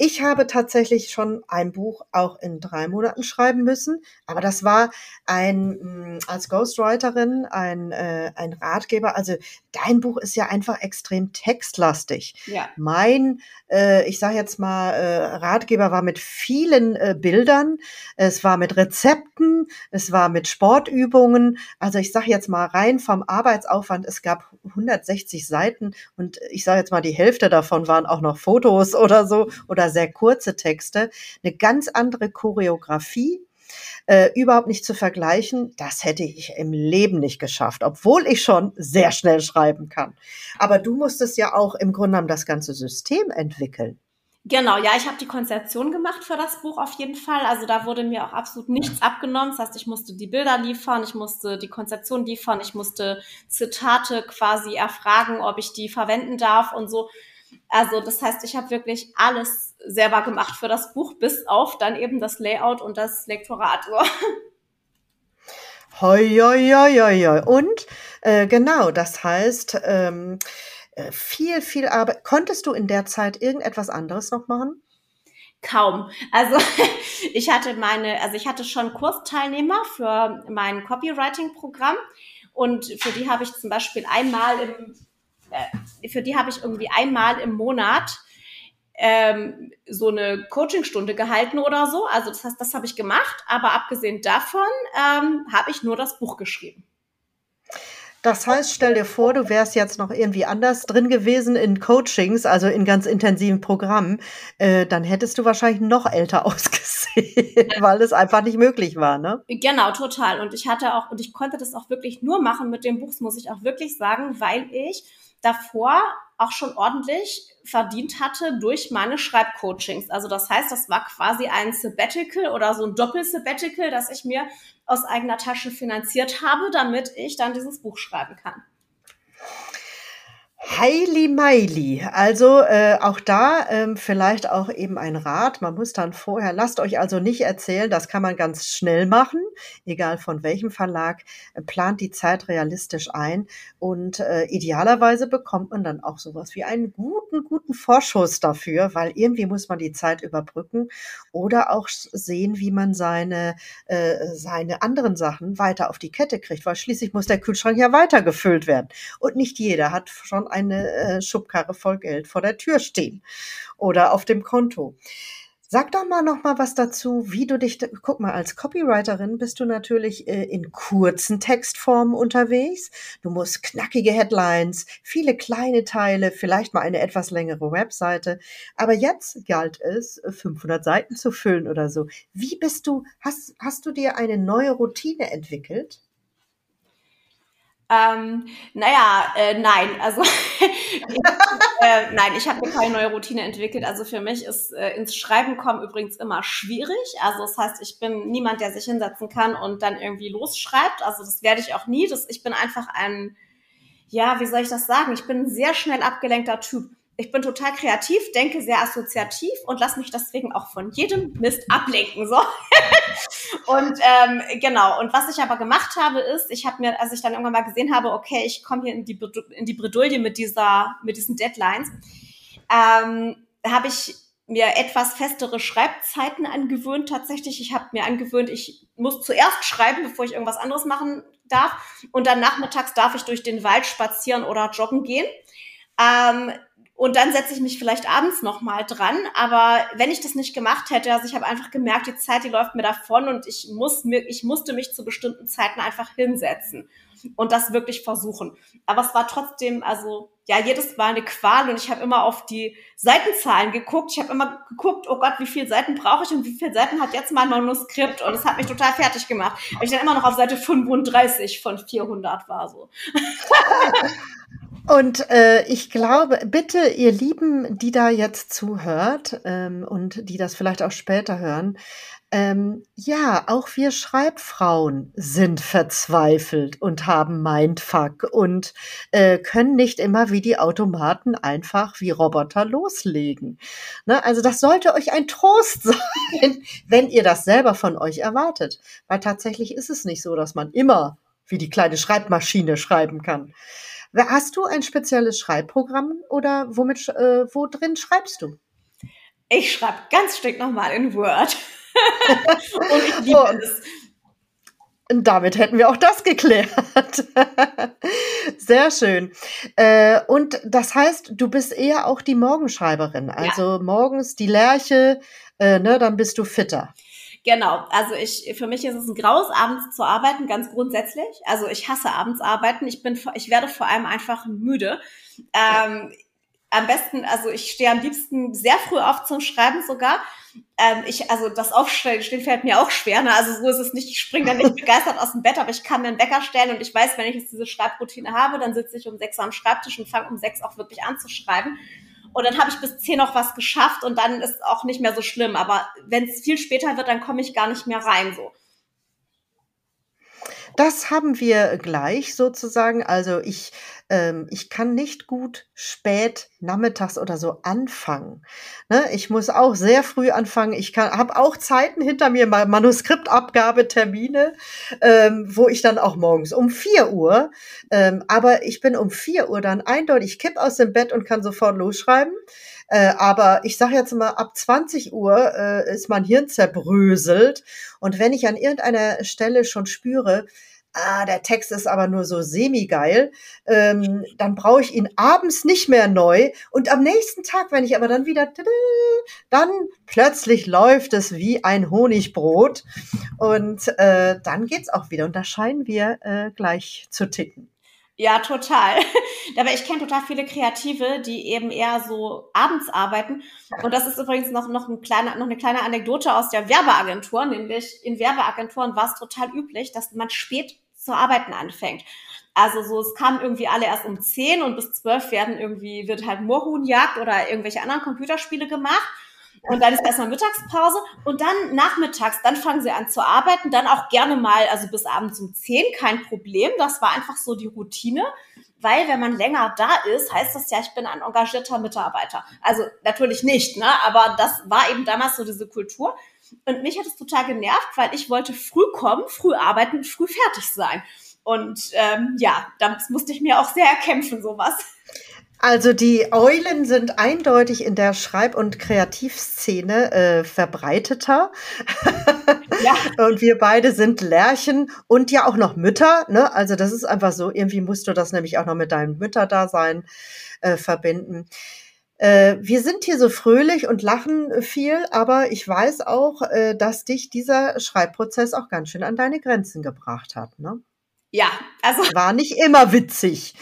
Ich habe tatsächlich schon ein Buch auch in drei Monaten schreiben müssen, aber das war ein mm, als Ghostwriterin ein, äh, ein Ratgeber. Also dein Buch ist ja einfach extrem textlastig. Ja. Mein, äh, ich sage jetzt mal, äh, Ratgeber war mit vielen äh, Bildern, es war mit Rezepten, es war mit Sportübungen. Also ich sage jetzt mal rein vom Arbeitsaufwand, es gab 160 Seiten und ich sage jetzt mal, die Hälfte davon waren auch noch Fotos oder so oder sehr kurze Texte, eine ganz andere Choreografie, äh, überhaupt nicht zu vergleichen. Das hätte ich im Leben nicht geschafft, obwohl ich schon sehr schnell schreiben kann. Aber du musstest ja auch im Grunde genommen das ganze System entwickeln. Genau, ja, ich habe die Konzeption gemacht für das Buch auf jeden Fall. Also da wurde mir auch absolut nichts abgenommen. Das heißt, ich musste die Bilder liefern, ich musste die Konzeption liefern, ich musste Zitate quasi erfragen, ob ich die verwenden darf und so. Also das heißt, ich habe wirklich alles selber gemacht für das Buch, bis auf dann eben das Layout und das Lektorat. Hoi, hoi, hoi, hoi. Und äh, genau, das heißt, ähm, äh, viel, viel Arbeit. Konntest du in der Zeit irgendetwas anderes noch machen? Kaum. Also ich hatte meine, also ich hatte schon Kursteilnehmer für mein Copywriting-Programm und für die habe ich zum Beispiel einmal im äh, für die habe ich irgendwie einmal im Monat ähm, so eine Coachingstunde gehalten oder so. Also das heißt, das habe ich gemacht. Aber abgesehen davon ähm, habe ich nur das Buch geschrieben. Das heißt, stell dir vor, du wärst jetzt noch irgendwie anders drin gewesen in Coachings, also in ganz intensiven Programmen, äh, dann hättest du wahrscheinlich noch älter ausgesehen, weil es einfach nicht möglich war, ne? Genau, total. Und ich hatte auch, und ich konnte das auch wirklich nur machen mit dem Buch, muss ich auch wirklich sagen, weil ich davor auch schon ordentlich verdient hatte durch meine Schreibcoachings. Also das heißt, das war quasi ein Sabbatical oder so ein Doppel-Sabbatical, das ich mir aus eigener Tasche finanziert habe, damit ich dann dieses Buch schreiben kann. Heili Meili. Also äh, auch da ähm, vielleicht auch eben ein Rat. Man muss dann vorher, lasst euch also nicht erzählen, das kann man ganz schnell machen, egal von welchem Verlag. Äh, plant die Zeit realistisch ein und äh, idealerweise bekommt man dann auch sowas wie einen guten, guten Vorschuss dafür, weil irgendwie muss man die Zeit überbrücken oder auch sehen, wie man seine, äh, seine anderen Sachen weiter auf die Kette kriegt, weil schließlich muss der Kühlschrank ja weitergefüllt werden. Und nicht jeder hat schon eine äh, Schubkarre voll Geld vor der Tür stehen oder auf dem Konto. Sag doch mal noch mal was dazu, wie du dich, guck mal, als Copywriterin bist du natürlich äh, in kurzen Textformen unterwegs. Du musst knackige Headlines, viele kleine Teile, vielleicht mal eine etwas längere Webseite. Aber jetzt galt es, 500 Seiten zu füllen oder so. Wie bist du, hast, hast du dir eine neue Routine entwickelt? Ähm, naja, äh, nein, also äh, nein, ich habe keine neue Routine entwickelt. Also für mich ist äh, ins Schreiben kommen übrigens immer schwierig. Also das heißt, ich bin niemand, der sich hinsetzen kann und dann irgendwie losschreibt. Also das werde ich auch nie. Das, ich bin einfach ein, ja, wie soll ich das sagen? Ich bin ein sehr schnell abgelenkter Typ ich bin total kreativ, denke sehr assoziativ und lasse mich deswegen auch von jedem Mist ablenken. So. und ähm, genau, und was ich aber gemacht habe, ist, ich habe mir, als ich dann irgendwann mal gesehen habe, okay, ich komme hier in die, in die Bredouille mit dieser, mit diesen Deadlines, ähm, habe ich mir etwas festere Schreibzeiten angewöhnt. Tatsächlich, ich habe mir angewöhnt, ich muss zuerst schreiben, bevor ich irgendwas anderes machen darf. Und dann nachmittags darf ich durch den Wald spazieren oder joggen gehen. Ähm, und dann setze ich mich vielleicht abends noch mal dran. Aber wenn ich das nicht gemacht hätte, also ich habe einfach gemerkt, die Zeit, die läuft mir davon und ich muss mir, ich musste mich zu bestimmten Zeiten einfach hinsetzen und das wirklich versuchen. Aber es war trotzdem, also ja, jedes Mal eine Qual und ich habe immer auf die Seitenzahlen geguckt. Ich habe immer geguckt, oh Gott, wie viele Seiten brauche ich und wie viele Seiten hat jetzt mein Manuskript und es hat mich total fertig gemacht. Weil ich dann immer noch auf Seite 35 von 400 war so. Und äh, ich glaube, bitte, ihr Lieben, die da jetzt zuhört ähm, und die das vielleicht auch später hören, ähm, ja, auch wir Schreibfrauen sind verzweifelt und haben Mindfuck und äh, können nicht immer wie die Automaten einfach wie Roboter loslegen. Ne? Also das sollte euch ein Trost sein, wenn ihr das selber von euch erwartet. Weil tatsächlich ist es nicht so, dass man immer wie die kleine Schreibmaschine schreiben kann. Hast du ein spezielles Schreibprogramm oder womit, äh, wo drin schreibst du? Ich schreibe ganz nochmal in Word. Und ich liebe oh. es. Und damit hätten wir auch das geklärt. Sehr schön. Äh, und das heißt, du bist eher auch die Morgenschreiberin. Also ja. morgens die Lerche, äh, ne, dann bist du fitter. Genau, also ich, für mich ist es ein Graus, abends zu arbeiten, ganz grundsätzlich. Also ich hasse abends arbeiten. Ich bin, ich werde vor allem einfach müde. Ähm, am besten, also ich stehe am liebsten sehr früh auf zum Schreiben sogar. Ähm, ich, also das Aufstehen fällt mir auch schwer. Ne? Also so ist es nicht. Ich springe dann nicht begeistert aus dem Bett, aber ich kann mir einen Wecker stellen und ich weiß, wenn ich jetzt diese Schreibroutine habe, dann sitze ich um sechs am Schreibtisch und fange um sechs auch wirklich an zu schreiben. Und dann habe ich bis zehn noch was geschafft und dann ist auch nicht mehr so schlimm. Aber wenn es viel später wird, dann komme ich gar nicht mehr rein so. Das haben wir gleich sozusagen. Also ich, ähm, ich kann nicht gut spät nachmittags oder so anfangen. Ne? Ich muss auch sehr früh anfangen. Ich habe auch Zeiten hinter mir, Manuskriptabgabetermine, ähm, wo ich dann auch morgens um vier Uhr, ähm, aber ich bin um vier Uhr dann eindeutig, kipp aus dem Bett und kann sofort losschreiben. Äh, aber ich sage jetzt mal, ab 20 Uhr äh, ist mein Hirn zerbröselt. Und wenn ich an irgendeiner Stelle schon spüre, ah, der Text ist aber nur so semi-geil, ähm, dann brauche ich ihn abends nicht mehr neu. Und am nächsten Tag, wenn ich aber dann wieder, dann plötzlich läuft es wie ein Honigbrot. Und äh, dann geht's auch wieder. Und da scheinen wir äh, gleich zu ticken. Ja, total. Dabei, ich kenne total viele Kreative, die eben eher so abends arbeiten. Und das ist übrigens noch, noch, ein kleiner, noch eine kleine Anekdote aus der Werbeagentur, nämlich in Werbeagenturen war es total üblich, dass man spät zu arbeiten anfängt. Also so, es kamen irgendwie alle erst um zehn und bis zwölf werden irgendwie, wird halt Moorhuhnjagd oder irgendwelche anderen Computerspiele gemacht. Und dann ist erstmal Mittagspause und dann nachmittags, dann fangen sie an zu arbeiten, dann auch gerne mal, also bis abends um zehn, kein Problem. Das war einfach so die Routine. weil wenn man länger da ist, heißt das ja, ich bin ein engagierter Mitarbeiter. Also natürlich nicht, ne? aber das war eben damals so diese Kultur. Und mich hat es total genervt, weil ich wollte früh kommen, früh arbeiten, früh fertig sein. Und ähm, ja, das musste ich mir auch sehr erkämpfen, sowas. Also die Eulen sind eindeutig in der Schreib- und Kreativszene äh, verbreiteter. Ja. und wir beide sind Lärchen und ja auch noch Mütter. Ne? Also das ist einfach so, irgendwie musst du das nämlich auch noch mit deinem Mütterdasein äh, verbinden. Äh, wir sind hier so fröhlich und lachen viel, aber ich weiß auch, äh, dass dich dieser Schreibprozess auch ganz schön an deine Grenzen gebracht hat. Ne? Ja, also. War nicht immer witzig.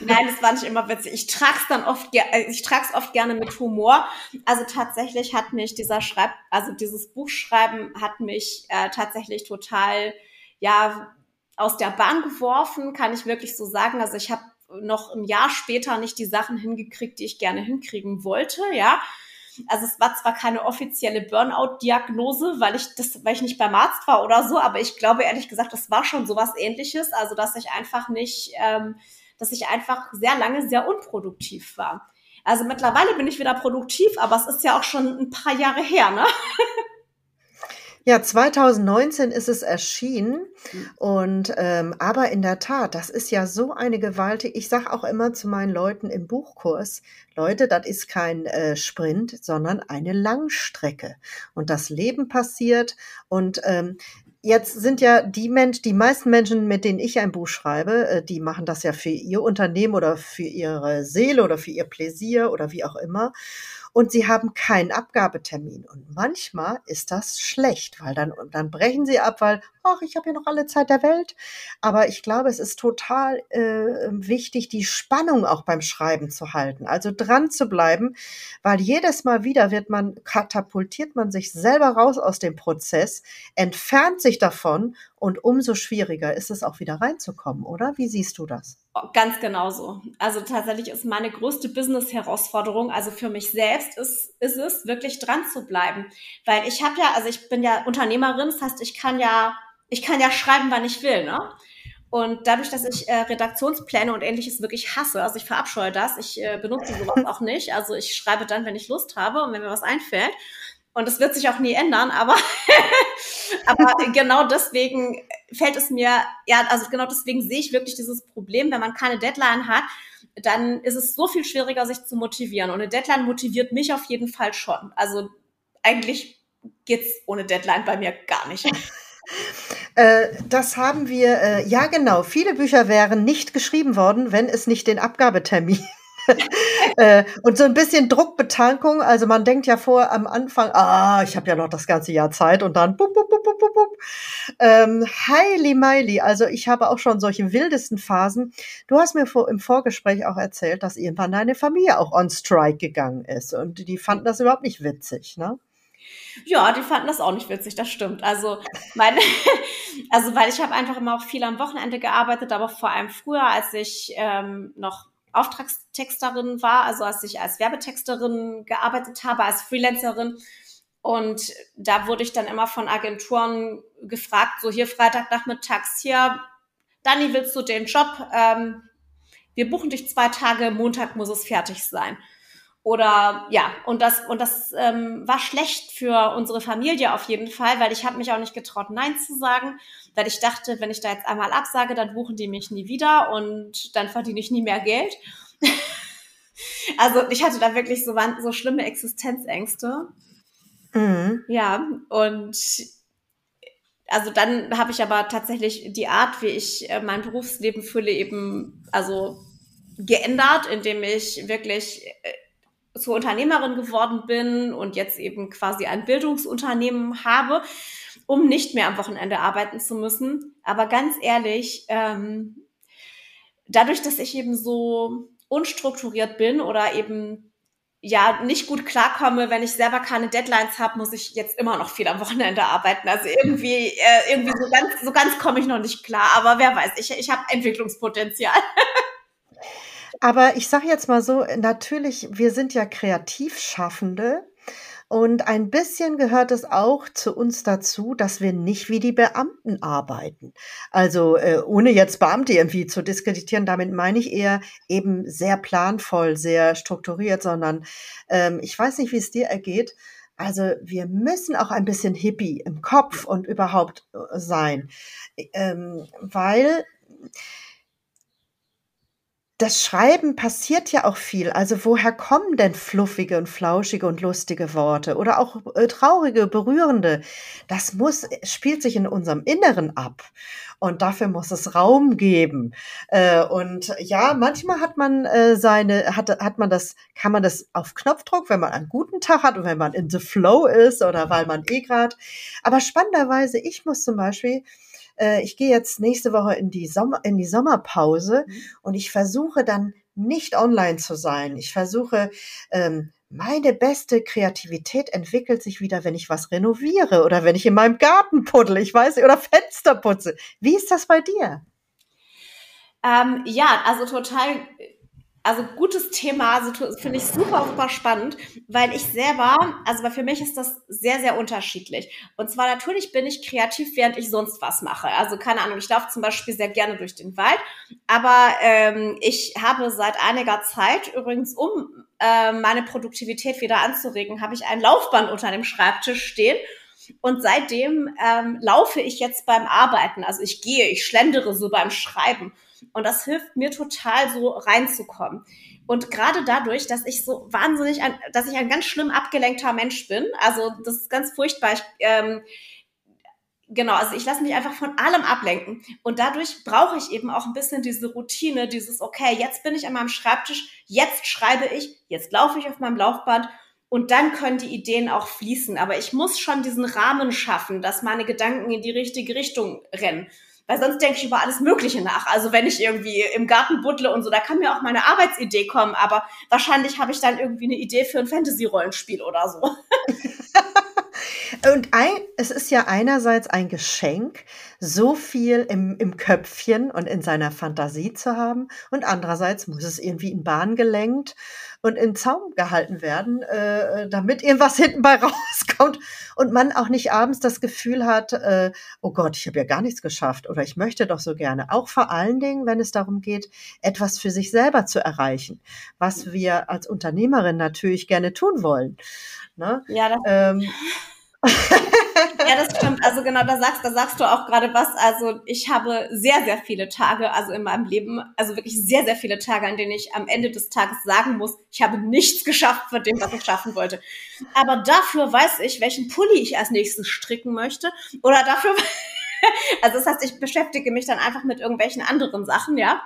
Nein, es war nicht immer witzig. Ich trag's dann oft, äh, ich trag's oft gerne mit Humor. Also tatsächlich hat mich dieser Schreib, also dieses Buchschreiben hat mich äh, tatsächlich total, ja, aus der Bahn geworfen, kann ich wirklich so sagen. Also ich habe noch ein Jahr später nicht die Sachen hingekriegt, die ich gerne hinkriegen wollte, ja. Also es war zwar keine offizielle Burnout-Diagnose, weil ich das, weil ich nicht beim Arzt war oder so, aber ich glaube ehrlich gesagt, das war schon sowas ähnliches. Also dass ich einfach nicht, ähm, dass ich einfach sehr lange sehr unproduktiv war. Also mittlerweile bin ich wieder produktiv, aber es ist ja auch schon ein paar Jahre her, ne? Ja, 2019 ist es erschienen mhm. und ähm, aber in der Tat, das ist ja so eine Gewalt. Ich sage auch immer zu meinen Leuten im Buchkurs, Leute, das ist kein äh, Sprint, sondern eine Langstrecke und das Leben passiert und ähm, Jetzt sind ja die Mensch, die meisten Menschen, mit denen ich ein Buch schreibe, äh, die machen das ja für ihr Unternehmen oder für ihre Seele oder für ihr Pläsier oder wie auch immer und sie haben keinen Abgabetermin. Und manchmal ist das schlecht, weil dann, dann brechen sie ab, weil, ach, ich habe ja noch alle Zeit der Welt. Aber ich glaube, es ist total äh, wichtig, die Spannung auch beim Schreiben zu halten, also dran zu bleiben, weil jedes Mal wieder wird man, katapultiert man sich selber raus aus dem Prozess, entfernt sich davon und umso schwieriger ist es auch wieder reinzukommen, oder? Wie siehst du das? Ganz genauso. Also tatsächlich ist meine größte Business-Herausforderung, also für mich selbst, ist, ist es, wirklich dran zu bleiben. Weil ich habe ja, also ich bin ja Unternehmerin, das heißt, ich kann ja, ich kann ja schreiben, wann ich will, ne? Und dadurch, dass ich äh, Redaktionspläne und ähnliches wirklich hasse, also ich verabscheue das, ich äh, benutze sowas auch nicht. Also ich schreibe dann, wenn ich Lust habe und wenn mir was einfällt. Und das wird sich auch nie ändern, aber, aber genau deswegen fällt es mir, ja, also genau deswegen sehe ich wirklich dieses Problem, wenn man keine Deadline hat, dann ist es so viel schwieriger, sich zu motivieren. Und eine Deadline motiviert mich auf jeden Fall schon. Also eigentlich geht's ohne Deadline bei mir gar nicht. Äh, das haben wir, äh, ja genau, viele Bücher wären nicht geschrieben worden, wenn es nicht den Abgabetermin und so ein bisschen Druckbetankung. Also man denkt ja vor am Anfang, ah, ich habe ja noch das ganze Jahr Zeit und dann bup, bup, bup, bup, bup, bup. Ähm, Heili Meili, also ich habe auch schon solche wildesten Phasen. Du hast mir vor, im Vorgespräch auch erzählt, dass irgendwann deine Familie auch on Strike gegangen ist und die fanden das überhaupt nicht witzig, ne? Ja, die fanden das auch nicht witzig, das stimmt. Also, meine, also weil ich habe einfach immer auch viel am Wochenende gearbeitet, aber vor allem früher, als ich ähm, noch Auftragstexterin war, also als ich als Werbetexterin gearbeitet habe, als Freelancerin. Und da wurde ich dann immer von Agenturen gefragt, so hier Freitagnachmittags, hier, Dani, willst du den Job? Ähm, wir buchen dich zwei Tage, Montag muss es fertig sein. Oder ja, und das, und das ähm, war schlecht für unsere Familie auf jeden Fall, weil ich habe mich auch nicht getraut, Nein zu sagen, weil ich dachte, wenn ich da jetzt einmal absage, dann buchen die mich nie wieder und dann verdiene ich nie mehr Geld. also ich hatte da wirklich so, so schlimme Existenzängste. Mhm. Ja, und also dann habe ich aber tatsächlich die Art, wie ich äh, mein Berufsleben fülle, eben also geändert, indem ich wirklich äh, zur Unternehmerin geworden bin und jetzt eben quasi ein Bildungsunternehmen habe, um nicht mehr am Wochenende arbeiten zu müssen. Aber ganz ehrlich, ähm, dadurch, dass ich eben so unstrukturiert bin oder eben ja nicht gut klarkomme, wenn ich selber keine Deadlines habe, muss ich jetzt immer noch viel am Wochenende arbeiten. Also irgendwie, äh, irgendwie so ganz, so ganz komme ich noch nicht klar. Aber wer weiß, ich, ich habe Entwicklungspotenzial. Aber ich sage jetzt mal so, natürlich, wir sind ja Kreativschaffende Und ein bisschen gehört es auch zu uns dazu, dass wir nicht wie die Beamten arbeiten. Also äh, ohne jetzt Beamte irgendwie zu diskreditieren, damit meine ich eher eben sehr planvoll, sehr strukturiert, sondern ähm, ich weiß nicht, wie es dir ergeht. Also wir müssen auch ein bisschen hippie im Kopf und überhaupt äh, sein, ähm, weil das Schreiben passiert ja auch viel. Also woher kommen denn fluffige und flauschige und lustige Worte oder auch äh, traurige, berührende? Das muss spielt sich in unserem Inneren ab und dafür muss es Raum geben. Äh, und ja, manchmal hat man äh, seine hat hat man das kann man das auf Knopfdruck, wenn man einen guten Tag hat und wenn man in the flow ist oder weil man eh grad. Aber spannenderweise, ich muss zum Beispiel äh, ich gehe jetzt nächste Woche in die, Sommer, in die Sommerpause mhm. und ich versuche dann nicht online zu sein. Ich versuche, ähm, meine beste Kreativität entwickelt sich wieder, wenn ich was renoviere oder wenn ich in meinem Garten puddle, ich weiß, oder Fenster putze. Wie ist das bei dir? Ähm, ja, also total also gutes Thema, also finde ich super, super spannend, weil ich selber, also für mich ist das sehr, sehr unterschiedlich. Und zwar natürlich bin ich kreativ, während ich sonst was mache. Also keine Ahnung, ich laufe zum Beispiel sehr gerne durch den Wald, aber ähm, ich habe seit einiger Zeit übrigens, um äh, meine Produktivität wieder anzuregen, habe ich ein Laufband unter dem Schreibtisch stehen. Und seitdem ähm, laufe ich jetzt beim Arbeiten. Also ich gehe, ich schlendere so beim Schreiben. Und das hilft mir total, so reinzukommen. Und gerade dadurch, dass ich so wahnsinnig, ein, dass ich ein ganz schlimm abgelenkter Mensch bin, also das ist ganz furchtbar. Ich, ähm, genau, also ich lasse mich einfach von allem ablenken. Und dadurch brauche ich eben auch ein bisschen diese Routine, dieses, okay, jetzt bin ich an meinem Schreibtisch, jetzt schreibe ich, jetzt laufe ich auf meinem Laufband und dann können die Ideen auch fließen. Aber ich muss schon diesen Rahmen schaffen, dass meine Gedanken in die richtige Richtung rennen. Weil sonst denke ich über alles Mögliche nach. Also wenn ich irgendwie im Garten buddle und so, da kann mir auch meine Arbeitsidee kommen, aber wahrscheinlich habe ich dann irgendwie eine Idee für ein Fantasy-Rollenspiel oder so. und ein, es ist ja einerseits ein Geschenk, so viel im, im Köpfchen und in seiner Fantasie zu haben, und andererseits muss es irgendwie in Bahn gelenkt und in Zaum gehalten werden, äh, damit irgendwas hinten bei rauskommt und man auch nicht abends das Gefühl hat, äh, oh Gott, ich habe ja gar nichts geschafft oder ich möchte doch so gerne. Auch vor allen Dingen, wenn es darum geht, etwas für sich selber zu erreichen, was wir als Unternehmerin natürlich gerne tun wollen. Ne? Ja, das ähm, ja, das stimmt. Also genau, da sagst, da sagst du auch gerade was. Also ich habe sehr, sehr viele Tage, also in meinem Leben, also wirklich sehr, sehr viele Tage, an denen ich am Ende des Tages sagen muss, ich habe nichts geschafft von dem, was ich schaffen wollte. Aber dafür weiß ich, welchen Pulli ich als nächstes stricken möchte. Oder dafür, also das heißt, ich beschäftige mich dann einfach mit irgendwelchen anderen Sachen, ja.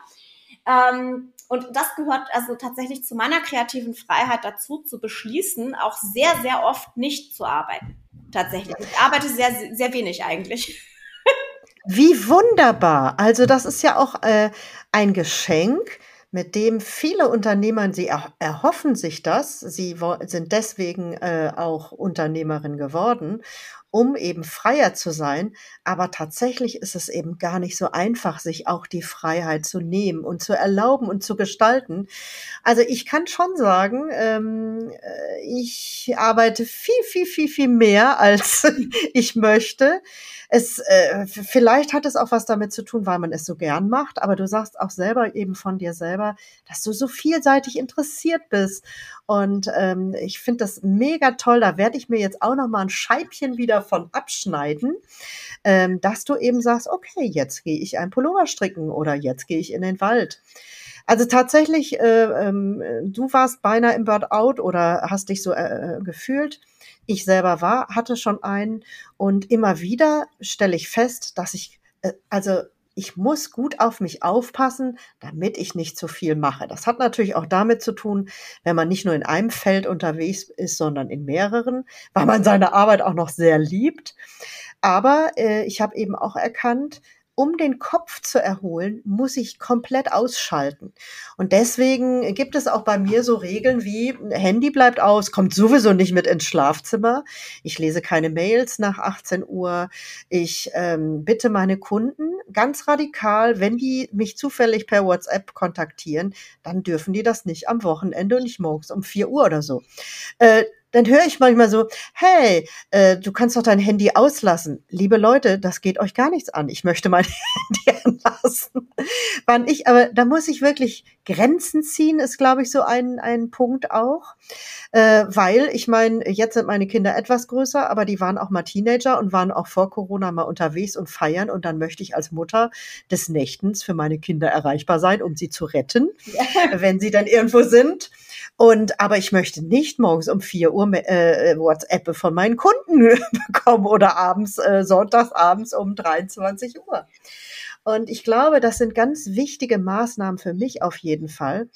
Ähm, und das gehört also tatsächlich zu meiner kreativen Freiheit dazu, zu beschließen, auch sehr, sehr oft nicht zu arbeiten tatsächlich. Ich arbeite sehr, sehr wenig eigentlich. Wie wunderbar. Also das ist ja auch äh, ein Geschenk, mit dem viele Unternehmer, sie er, erhoffen sich das, sie sind deswegen äh, auch Unternehmerin geworden um eben freier zu sein. Aber tatsächlich ist es eben gar nicht so einfach, sich auch die Freiheit zu nehmen und zu erlauben und zu gestalten. Also ich kann schon sagen, ähm, äh, ich arbeite viel, viel, viel, viel mehr, als ich möchte. Es, äh, vielleicht hat es auch was damit zu tun, weil man es so gern macht, aber du sagst auch selber eben von dir selber, dass du so vielseitig interessiert bist. Und ähm, ich finde das mega toll. Da werde ich mir jetzt auch noch mal ein Scheibchen wieder von abschneiden, ähm, dass du eben sagst, okay, jetzt gehe ich ein Pullover stricken oder jetzt gehe ich in den Wald. Also tatsächlich, äh, ähm, du warst beinahe im Burnout oder hast dich so äh, gefühlt. Ich selber war, hatte schon einen und immer wieder stelle ich fest, dass ich, äh, also ich muss gut auf mich aufpassen, damit ich nicht zu viel mache. Das hat natürlich auch damit zu tun, wenn man nicht nur in einem Feld unterwegs ist, sondern in mehreren, weil man seine Arbeit auch noch sehr liebt. Aber äh, ich habe eben auch erkannt, um den Kopf zu erholen, muss ich komplett ausschalten. Und deswegen gibt es auch bei mir so Regeln wie Handy bleibt aus, kommt sowieso nicht mit ins Schlafzimmer. Ich lese keine Mails nach 18 Uhr. Ich ähm, bitte meine Kunden ganz radikal, wenn die mich zufällig per WhatsApp kontaktieren, dann dürfen die das nicht am Wochenende und nicht morgens um 4 Uhr oder so. Äh, dann höre ich manchmal so, hey, äh, du kannst doch dein Handy auslassen. Liebe Leute, das geht euch gar nichts an. Ich möchte mein Handy anlassen. Wann ich, aber da muss ich wirklich Grenzen ziehen, ist, glaube ich, so ein, ein Punkt auch. Äh, weil, ich meine, jetzt sind meine Kinder etwas größer, aber die waren auch mal Teenager und waren auch vor Corona mal unterwegs und feiern. Und dann möchte ich als Mutter des Nächtens für meine Kinder erreichbar sein, um sie zu retten, wenn sie dann irgendwo sind. Und aber ich möchte nicht morgens um vier Uhr äh, WhatsApp von meinen Kunden bekommen oder abends, äh, sonntags abends um 23 Uhr. Und ich glaube, das sind ganz wichtige Maßnahmen für mich auf jeden Fall.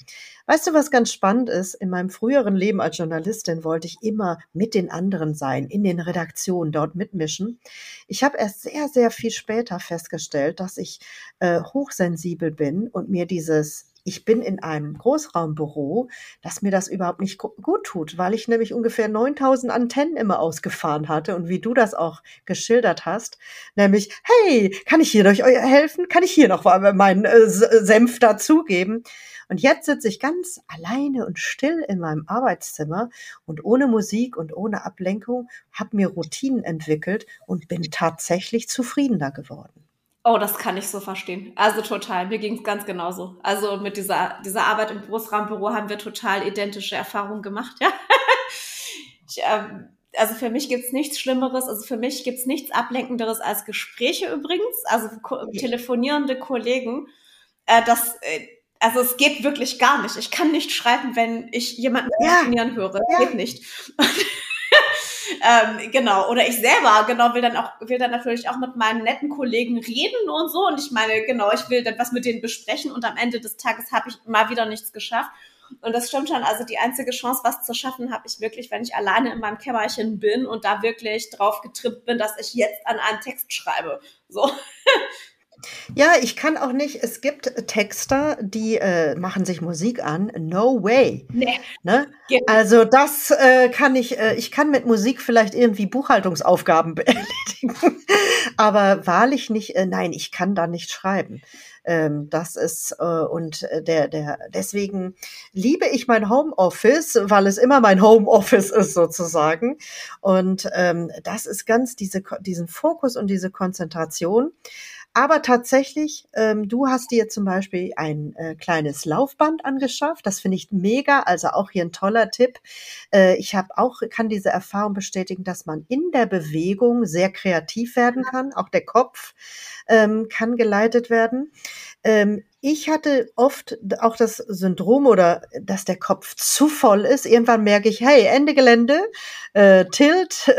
Weißt du, was ganz spannend ist? In meinem früheren Leben als Journalistin wollte ich immer mit den anderen sein, in den Redaktionen dort mitmischen. Ich habe erst sehr, sehr viel später festgestellt, dass ich äh, hochsensibel bin und mir dieses ich bin in einem Großraumbüro, dass mir das überhaupt nicht gut tut, weil ich nämlich ungefähr 9000 Antennen immer ausgefahren hatte und wie du das auch geschildert hast, nämlich, hey, kann ich hier durch euch helfen? Kann ich hier noch meinen äh, Senf dazugeben? Und jetzt sitze ich ganz alleine und still in meinem Arbeitszimmer und ohne Musik und ohne Ablenkung, habe mir Routinen entwickelt und bin tatsächlich zufriedener geworden. Oh, das kann ich so verstehen. Also total. Mir ging es ganz genauso. Also mit dieser, dieser Arbeit im Großraumbüro haben wir total identische Erfahrungen gemacht, ja. Ich, ähm, also für mich gibt's nichts Schlimmeres, also für mich gibt's nichts Ablenkenderes als Gespräche übrigens, also ko telefonierende Kollegen. Äh, das, äh, also es geht wirklich gar nicht. Ich kann nicht schreiben, wenn ich jemanden ja. telefonieren höre. Ja. Geht nicht. Ähm, genau. Oder ich selber, genau, will dann auch, will dann natürlich auch mit meinen netten Kollegen reden und so. Und ich meine, genau, ich will dann was mit denen besprechen und am Ende des Tages habe ich mal wieder nichts geschafft. Und das stimmt schon. Also die einzige Chance, was zu schaffen, habe ich wirklich, wenn ich alleine in meinem Kämmerchen bin und da wirklich drauf getrippt bin, dass ich jetzt an einem Text schreibe. So. Ja, ich kann auch nicht, es gibt Texter, die äh, machen sich Musik an. No way. Nee. Ne? Also das äh, kann ich, äh, ich kann mit Musik vielleicht irgendwie Buchhaltungsaufgaben erledigen, aber wahrlich nicht, äh, nein, ich kann da nicht schreiben. Ähm, das ist äh, und äh, der der deswegen liebe ich mein Homeoffice, weil es immer mein Homeoffice ist sozusagen. Und ähm, das ist ganz diese diesen Fokus und diese Konzentration. Aber tatsächlich, ähm, du hast dir zum Beispiel ein äh, kleines Laufband angeschafft. Das finde ich mega. Also auch hier ein toller Tipp. Äh, ich habe auch kann diese Erfahrung bestätigen, dass man in der Bewegung sehr kreativ werden kann. Auch der Kopf ähm, kann geleitet werden. Ähm, ich hatte oft auch das Syndrom oder dass der Kopf zu voll ist. Irgendwann merke ich, hey, Ende Gelände, äh, Tilt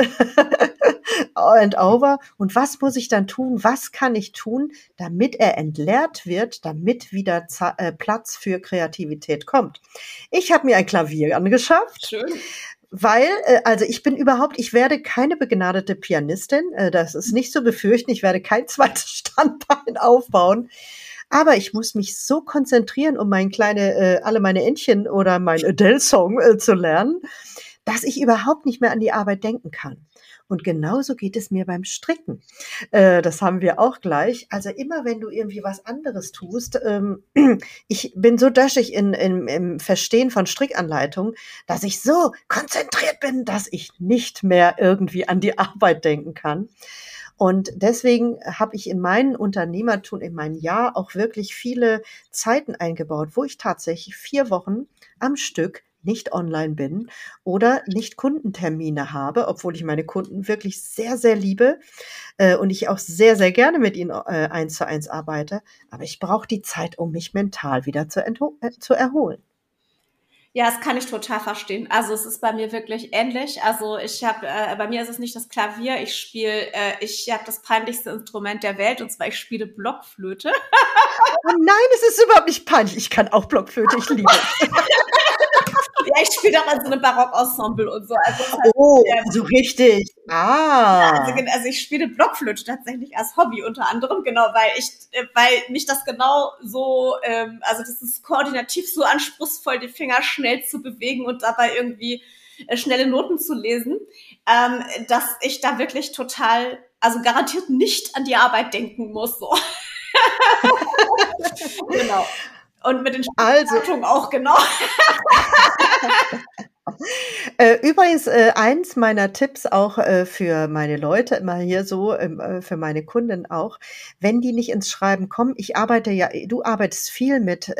and over. Und was muss ich dann tun? Was kann ich tun, damit er entleert wird, damit wieder Z äh, Platz für Kreativität kommt? Ich habe mir ein Klavier angeschafft. Schön weil, äh, also ich bin überhaupt, ich werde keine begnadete Pianistin, äh, das ist nicht zu befürchten, ich werde kein zweites Standbein aufbauen. Aber ich muss mich so konzentrieren, um mein kleine, äh, alle meine Entchen oder mein Adele-Song äh, zu lernen, dass ich überhaupt nicht mehr an die Arbeit denken kann. Und genauso geht es mir beim Stricken. Äh, das haben wir auch gleich. Also immer, wenn du irgendwie was anderes tust, ähm, ich bin so döschig in, in, im Verstehen von Strickanleitungen, dass ich so konzentriert bin, dass ich nicht mehr irgendwie an die Arbeit denken kann. Und deswegen habe ich in meinen Unternehmertun, in mein Jahr auch wirklich viele Zeiten eingebaut, wo ich tatsächlich vier Wochen am Stück nicht online bin oder nicht Kundentermine habe, obwohl ich meine Kunden wirklich sehr, sehr liebe äh, und ich auch sehr, sehr gerne mit ihnen äh, eins zu eins arbeite. Aber ich brauche die Zeit, um mich mental wieder zu, äh, zu erholen. Ja, das kann ich total verstehen. Also es ist bei mir wirklich ähnlich. Also ich habe, äh, bei mir ist es nicht das Klavier. Ich spiele, äh, ich habe das peinlichste Instrument der Welt und zwar ich spiele Blockflöte. Oh nein, es ist überhaupt nicht peinlich. Ich kann auch Blockflöte. Ich liebe es. ja, ich spiele auch in so einem Barockensemble und so. Also oh, ähm, so richtig. Ah. Also, also, ich spiele Blockflöte tatsächlich als Hobby unter anderem, genau, weil ich, äh, weil mich das genau so, ähm, also das ist koordinativ so anspruchsvoll, die Finger schnell zu bewegen und dabei irgendwie äh, schnelle Noten zu lesen, ähm, dass ich da wirklich total, also garantiert nicht an die Arbeit denken muss. So. genau. Und mit den also, auch, genau. Äh, übrigens, äh, eins meiner Tipps auch äh, für meine Leute, immer hier so, ähm, äh, für meine Kunden auch, wenn die nicht ins Schreiben kommen, ich arbeite ja, du arbeitest viel mit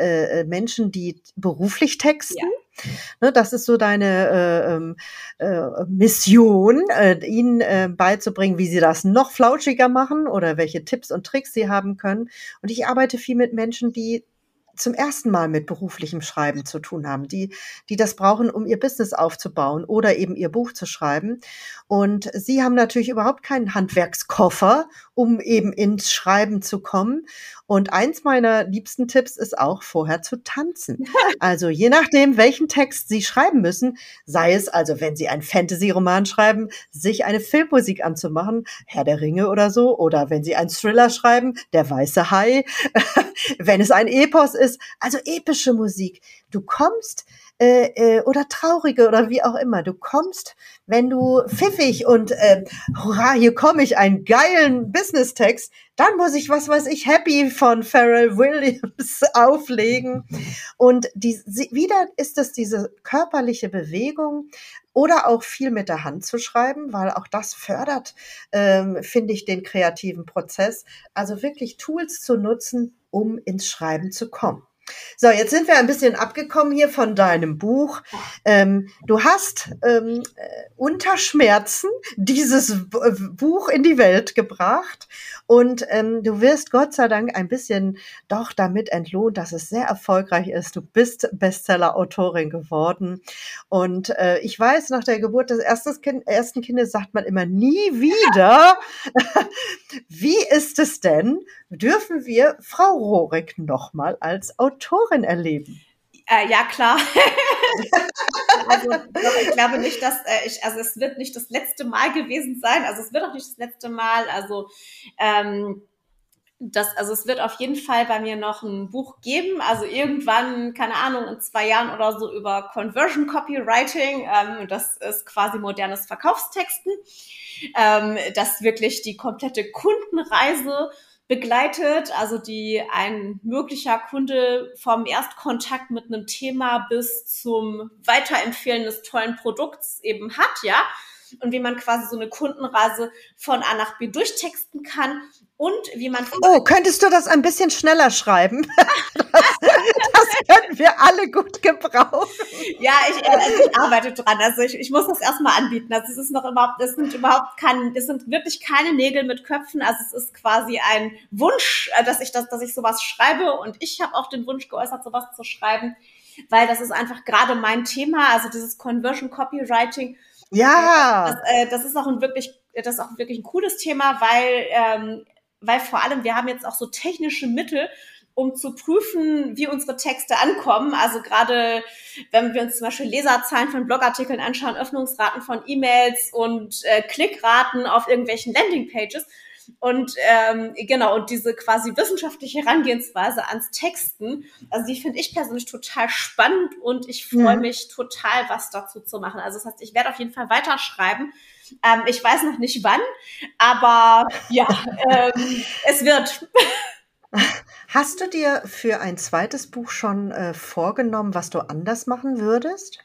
Menschen, die beruflich texten. Ja. Ne, das ist so deine äh, ähm, äh, Mission, äh, ihnen äh, beizubringen, wie sie das noch flauschiger machen oder welche Tipps und Tricks sie haben können. Und ich arbeite viel mit Menschen, die zum ersten Mal mit beruflichem Schreiben zu tun haben, die, die das brauchen, um ihr Business aufzubauen oder eben ihr Buch zu schreiben. Und sie haben natürlich überhaupt keinen Handwerkskoffer, um eben ins Schreiben zu kommen. Und eins meiner liebsten Tipps ist auch vorher zu tanzen. Also je nachdem, welchen Text Sie schreiben müssen, sei es also, wenn Sie einen Fantasy-Roman schreiben, sich eine Filmmusik anzumachen, Herr der Ringe oder so, oder wenn Sie einen Thriller schreiben, Der weiße Hai, wenn es ein Epos ist, also epische Musik. Du kommst äh, äh, oder traurige oder wie auch immer. Du kommst, wenn du pfiffig und äh, hurra, hier komme ich, einen geilen Business-Text, dann muss ich, was weiß ich, Happy von Pharrell Williams auflegen. Und die, wieder ist es diese körperliche Bewegung oder auch viel mit der Hand zu schreiben, weil auch das fördert, ähm, finde ich, den kreativen Prozess. Also wirklich Tools zu nutzen, um ins Schreiben zu kommen. So, jetzt sind wir ein bisschen abgekommen hier von deinem Buch. Ähm, du hast ähm, äh, unter Schmerzen dieses äh, Buch in die Welt gebracht und ähm, du wirst Gott sei Dank ein bisschen doch damit entlohnt, dass es sehr erfolgreich ist. Du bist Bestseller-Autorin geworden und äh, ich weiß, nach der Geburt des kind, ersten Kindes sagt man immer nie wieder. Wie ist es denn? Dürfen wir Frau Rohrig nochmal als Autorin Autorin erleben? Äh, ja, klar. also ich glaube nicht, dass äh, ich, also es wird nicht das letzte Mal gewesen sein. Also es wird auch nicht das letzte Mal. Also ähm, das, also es wird auf jeden Fall bei mir noch ein Buch geben. Also irgendwann, keine Ahnung, in zwei Jahren oder so über Conversion Copywriting. Ähm, das ist quasi modernes Verkaufstexten. Ähm, das wirklich die komplette Kundenreise begleitet, also die ein möglicher Kunde vom Erstkontakt mit einem Thema bis zum Weiterempfehlen des tollen Produkts eben hat, ja. Und wie man quasi so eine Kundenreise von A nach B durchtexten kann und wie man. Oh, könntest du das ein bisschen schneller schreiben? Das, das können wir alle gut gebrauchen. Ja, ich, also ich arbeite dran. Also ich, ich muss das erstmal anbieten. Also es ist noch überhaupt, das sind überhaupt kein, das sind wirklich keine Nägel mit Köpfen. Also es ist quasi ein Wunsch, äh, dass ich das, dass ich sowas schreibe. Und ich habe auch den Wunsch geäußert, sowas zu schreiben, weil das ist einfach gerade mein Thema. Also dieses Conversion Copywriting. Ja. Das, äh, das ist auch ein wirklich, das ist auch wirklich ein cooles Thema, weil ähm, weil vor allem wir haben jetzt auch so technische Mittel, um zu prüfen, wie unsere Texte ankommen. Also gerade wenn wir uns zum Beispiel Leserzahlen von Blogartikeln anschauen, Öffnungsraten von E-Mails und äh, Klickraten auf irgendwelchen Landingpages. Und ähm, genau, und diese quasi wissenschaftliche Herangehensweise ans Texten, also die finde ich persönlich total spannend und ich freue mich total, was dazu zu machen. Also das heißt, ich werde auf jeden Fall weiterschreiben. Ähm, ich weiß noch nicht wann, aber ja, ähm, es wird. Hast du dir für ein zweites Buch schon äh, vorgenommen, was du anders machen würdest?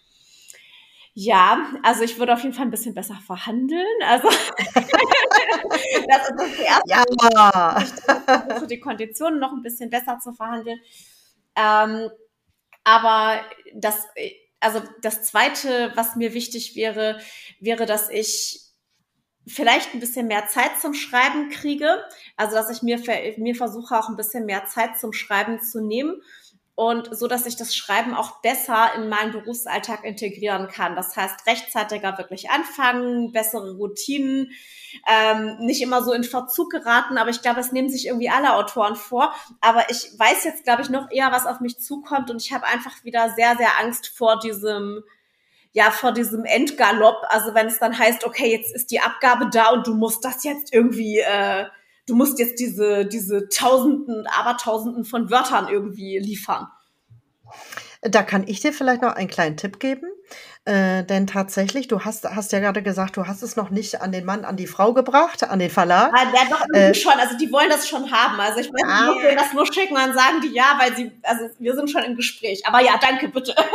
Ja, also ich würde auf jeden Fall ein bisschen besser verhandeln. Also das ist das erste. Ja. Ich die Konditionen noch ein bisschen besser zu verhandeln. Ähm, aber das, also das zweite, was mir wichtig wäre, wäre, dass ich vielleicht ein bisschen mehr Zeit zum Schreiben kriege. Also, dass ich mir, mir versuche, auch ein bisschen mehr Zeit zum Schreiben zu nehmen und so, dass ich das Schreiben auch besser in meinen Berufsalltag integrieren kann. Das heißt, rechtzeitiger wirklich anfangen, bessere Routinen, ähm, nicht immer so in Verzug geraten, aber ich glaube, es nehmen sich irgendwie alle Autoren vor. Aber ich weiß jetzt, glaube ich, noch eher, was auf mich zukommt und ich habe einfach wieder sehr, sehr Angst vor diesem ja vor diesem Endgalopp, also wenn es dann heißt, okay, jetzt ist die Abgabe da und du musst das jetzt irgendwie, äh, du musst jetzt diese, diese Tausenden, Abertausenden von Wörtern irgendwie liefern. Da kann ich dir vielleicht noch einen kleinen Tipp geben. Äh, denn tatsächlich, du hast, hast ja gerade gesagt, du hast es noch nicht an den Mann, an die Frau gebracht, an den Verlag. Ah, ja, doch, äh, schon. Also die wollen das schon haben. Also ich weiß nicht, ah, ob wir das nur schicken, dann sagen die ja, weil sie, also wir sind schon im Gespräch. Aber ja, danke, bitte.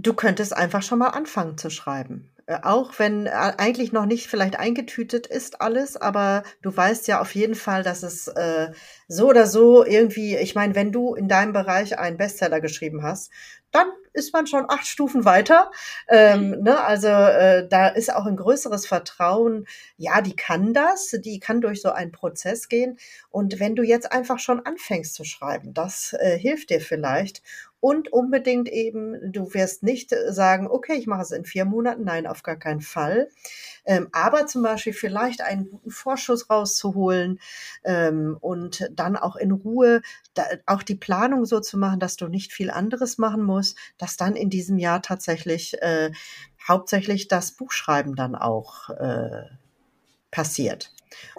Du könntest einfach schon mal anfangen zu schreiben. Äh, auch wenn äh, eigentlich noch nicht vielleicht eingetütet ist alles, aber du weißt ja auf jeden Fall, dass es äh, so oder so irgendwie, ich meine, wenn du in deinem Bereich einen Bestseller geschrieben hast, dann ist man schon acht Stufen weiter. Ähm, mhm. ne? Also äh, da ist auch ein größeres Vertrauen. Ja, die kann das, die kann durch so einen Prozess gehen. Und wenn du jetzt einfach schon anfängst zu schreiben, das äh, hilft dir vielleicht und unbedingt eben, du wirst nicht sagen, okay, ich mache es in vier Monaten. Nein, auf gar keinen Fall. Ähm, aber zum Beispiel vielleicht einen guten Vorschuss rauszuholen ähm, und dann auch in Ruhe da, auch die Planung so zu machen, dass du nicht viel anderes machen musst, dass dann in diesem Jahr tatsächlich äh, hauptsächlich das Buchschreiben dann auch äh, passiert.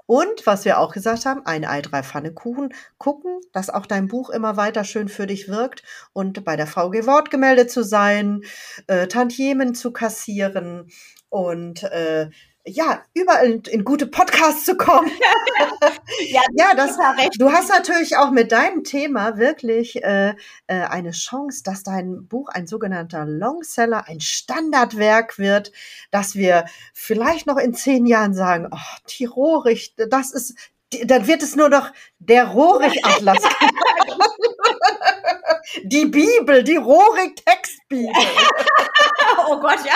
Und was wir auch gesagt haben, ein Ei, drei Pfannekuchen, gucken, dass auch dein Buch immer weiter schön für dich wirkt und bei der VG Wort gemeldet zu sein, äh, Tantiemen zu kassieren und äh, ja, überall in, in, gute Podcasts zu kommen. ja, ja, das, du hast natürlich auch mit deinem Thema wirklich äh, äh, eine Chance, dass dein Buch ein sogenannter Longseller, ein Standardwerk wird, dass wir vielleicht noch in zehn Jahren sagen, oh, die Rohrig, das ist, dann wird es nur noch der Rohrig-Atlas. die Bibel, die Rohrig-Textbibel. oh Gott, ja.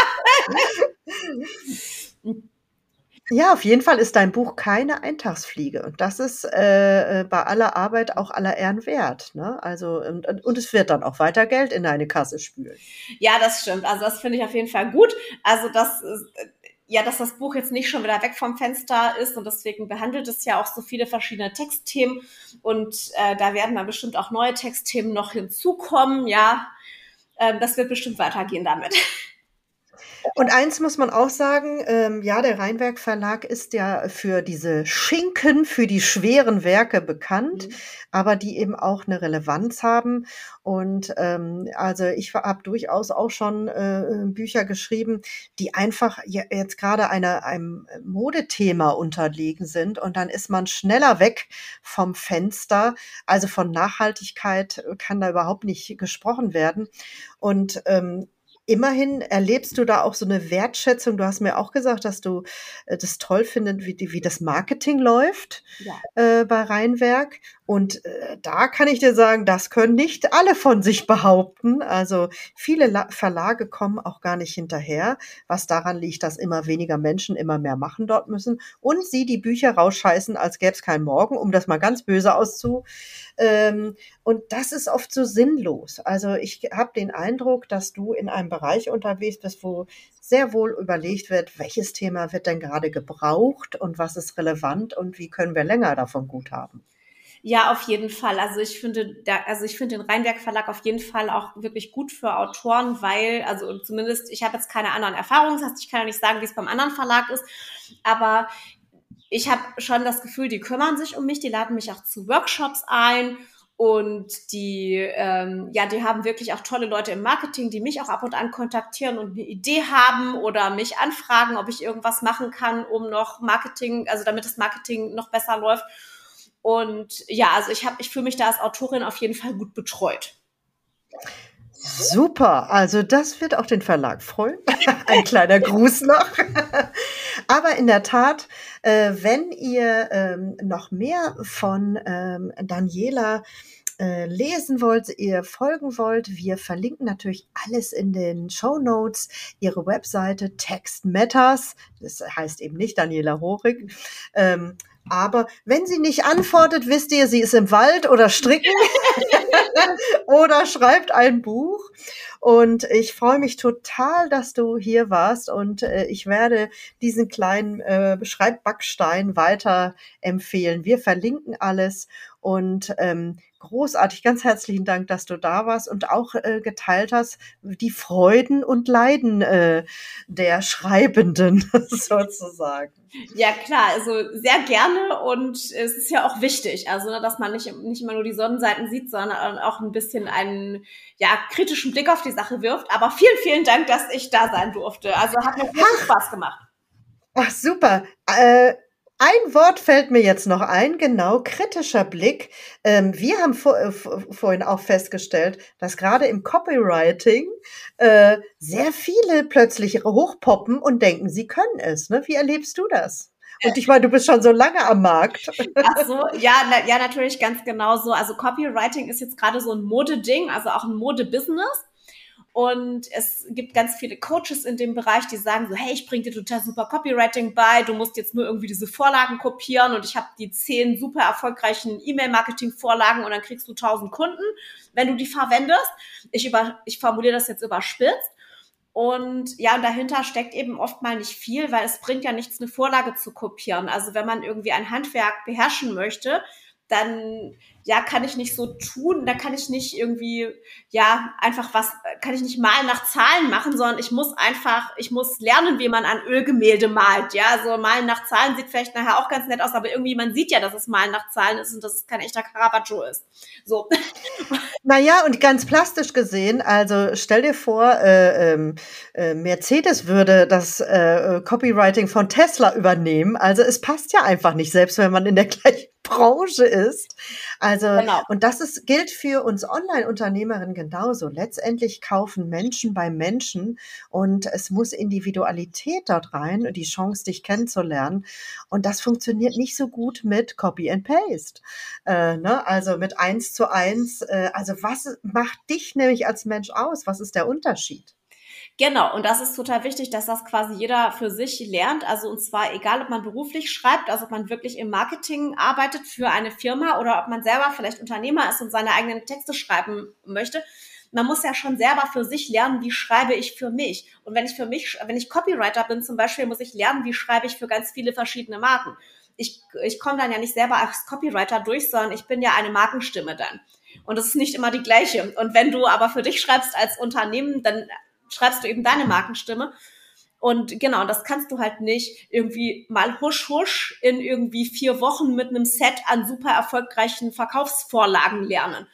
Ja, auf jeden Fall ist dein Buch keine Eintagsfliege. Und das ist äh, äh, bei aller Arbeit auch aller Ehren wert. Ne? Also, und, und es wird dann auch weiter Geld in deine Kasse spülen. Ja, das stimmt. Also, das finde ich auf jeden Fall gut. Also, das ja, dass das Buch jetzt nicht schon wieder weg vom Fenster ist und deswegen behandelt es ja auch so viele verschiedene Textthemen und äh, da werden dann bestimmt auch neue Textthemen noch hinzukommen. Ja, äh, das wird bestimmt weitergehen damit. Und eins muss man auch sagen, ähm, ja, der Rheinwerk Verlag ist ja für diese Schinken, für die schweren Werke bekannt, mhm. aber die eben auch eine Relevanz haben. Und ähm, also ich habe durchaus auch schon äh, Bücher geschrieben, die einfach jetzt gerade einer, einem Modethema unterlegen sind. Und dann ist man schneller weg vom Fenster. Also von Nachhaltigkeit kann da überhaupt nicht gesprochen werden. Und ähm, immerhin erlebst du da auch so eine Wertschätzung. Du hast mir auch gesagt, dass du äh, das toll findest, wie, wie das Marketing läuft ja. äh, bei Rheinwerk. Und äh, da kann ich dir sagen, das können nicht alle von sich behaupten. Also viele La Verlage kommen auch gar nicht hinterher, was daran liegt, dass immer weniger Menschen immer mehr machen dort müssen und sie die Bücher rausscheißen, als gäbe es keinen Morgen, um das mal ganz böse auszu. Ähm, und das ist oft so sinnlos. Also ich habe den Eindruck, dass du in einem Bereich unterwegs bist, wo sehr wohl überlegt wird, welches Thema wird denn gerade gebraucht und was ist relevant und wie können wir länger davon gut haben. Ja, auf jeden Fall. Also ich finde, also ich finde den Rheinberg Verlag auf jeden Fall auch wirklich gut für Autoren, weil, also zumindest, ich habe jetzt keine anderen Erfahrungen, das heißt, ich kann ja nicht sagen, wie es beim anderen Verlag ist, aber ich habe schon das Gefühl, die kümmern sich um mich, die laden mich auch zu Workshops ein und die, ähm, ja, die haben wirklich auch tolle Leute im Marketing, die mich auch ab und an kontaktieren und eine Idee haben oder mich anfragen, ob ich irgendwas machen kann, um noch Marketing, also damit das Marketing noch besser läuft. Und ja, also ich habe, ich fühle mich da als Autorin auf jeden Fall gut betreut. Super, also das wird auch den Verlag freuen. Ein kleiner Gruß noch. Aber in der Tat, äh, wenn ihr ähm, noch mehr von ähm, Daniela äh, lesen wollt, ihr folgen wollt, wir verlinken natürlich alles in den Show Notes. Ihre Webseite Text Matters, das heißt eben nicht Daniela Horig. Ähm, aber wenn sie nicht antwortet, wisst ihr, sie ist im Wald oder stricken oder schreibt ein Buch. Und ich freue mich total, dass du hier warst. Und äh, ich werde diesen kleinen äh, Schreibbackstein weiter empfehlen. Wir verlinken alles. Und ähm, großartig, ganz herzlichen Dank, dass du da warst und auch äh, geteilt hast, die Freuden und Leiden äh, der Schreibenden sozusagen. Ja, klar, also sehr gerne und es ist ja auch wichtig, also ne, dass man nicht, nicht immer nur die Sonnenseiten sieht, sondern auch ein bisschen einen ja, kritischen Blick auf die Sache wirft. Aber vielen, vielen Dank, dass ich da sein durfte. Also hat mir viel Spaß gemacht. Ach, super. Äh, ein Wort fällt mir jetzt noch ein, genau, kritischer Blick. Ähm, wir haben vor, äh, vorhin auch festgestellt, dass gerade im Copywriting äh, sehr viele plötzlich hochpoppen und denken, sie können es. Ne? Wie erlebst du das? Und ich meine, du bist schon so lange am Markt. Ach so, ja, na, ja, natürlich ganz genau so. Also Copywriting ist jetzt gerade so ein Modeding, also auch ein Modebusiness. Und es gibt ganz viele Coaches in dem Bereich, die sagen so, hey, ich bring dir total super Copywriting bei, du musst jetzt nur irgendwie diese Vorlagen kopieren und ich habe die zehn super erfolgreichen E-Mail-Marketing-Vorlagen und dann kriegst du tausend Kunden, wenn du die verwendest. Ich, über, ich formuliere das jetzt überspitzt. Und ja, und dahinter steckt eben oft mal nicht viel, weil es bringt ja nichts, eine Vorlage zu kopieren. Also wenn man irgendwie ein Handwerk beherrschen möchte, dann ja, kann ich nicht so tun, da kann ich nicht irgendwie, ja, einfach was, kann ich nicht malen nach Zahlen machen, sondern ich muss einfach, ich muss lernen, wie man an Ölgemälde malt, ja, so malen nach Zahlen sieht vielleicht nachher auch ganz nett aus, aber irgendwie, man sieht ja, dass es malen nach Zahlen ist und dass es kein echter Caravaggio ist, so. Naja, und ganz plastisch gesehen, also stell dir vor, äh, ähm, äh, Mercedes würde das äh, Copywriting von Tesla übernehmen, also es passt ja einfach nicht, selbst wenn man in der gleichen Branche ist. Also, genau. und das ist, gilt für uns Online-Unternehmerinnen genauso. Letztendlich kaufen Menschen bei Menschen und es muss Individualität dort rein und die Chance, dich kennenzulernen. Und das funktioniert nicht so gut mit Copy and Paste. Äh, ne? Also mit eins zu eins. Äh, also was macht dich nämlich als Mensch aus? Was ist der Unterschied? Genau, und das ist total wichtig, dass das quasi jeder für sich lernt. Also und zwar egal, ob man beruflich schreibt, also ob man wirklich im Marketing arbeitet für eine Firma oder ob man selber vielleicht Unternehmer ist und seine eigenen Texte schreiben möchte. Man muss ja schon selber für sich lernen, wie schreibe ich für mich. Und wenn ich für mich, wenn ich Copywriter bin zum Beispiel, muss ich lernen, wie schreibe ich für ganz viele verschiedene Marken. Ich, ich komme dann ja nicht selber als Copywriter durch, sondern ich bin ja eine Markenstimme dann. Und das ist nicht immer die gleiche. Und wenn du aber für dich schreibst als Unternehmen, dann schreibst du eben deine Markenstimme. Und genau, das kannst du halt nicht irgendwie mal husch husch in irgendwie vier Wochen mit einem Set an super erfolgreichen Verkaufsvorlagen lernen.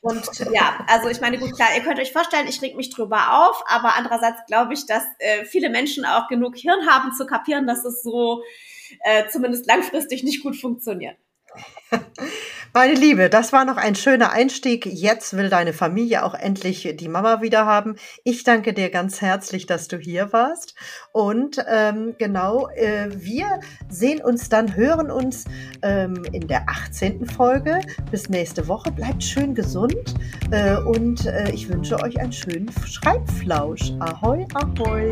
Und ja, also ich meine, gut, klar, ihr könnt euch vorstellen, ich reg mich drüber auf, aber andererseits glaube ich, dass äh, viele Menschen auch genug Hirn haben zu kapieren, dass es so äh, zumindest langfristig nicht gut funktioniert. Meine Liebe, das war noch ein schöner Einstieg. Jetzt will deine Familie auch endlich die Mama wieder haben. Ich danke dir ganz herzlich, dass du hier warst. Und ähm, genau, äh, wir sehen uns dann, hören uns ähm, in der 18. Folge. Bis nächste Woche. Bleibt schön gesund äh, und äh, ich wünsche euch einen schönen Schreibflausch. Ahoi, ahoi.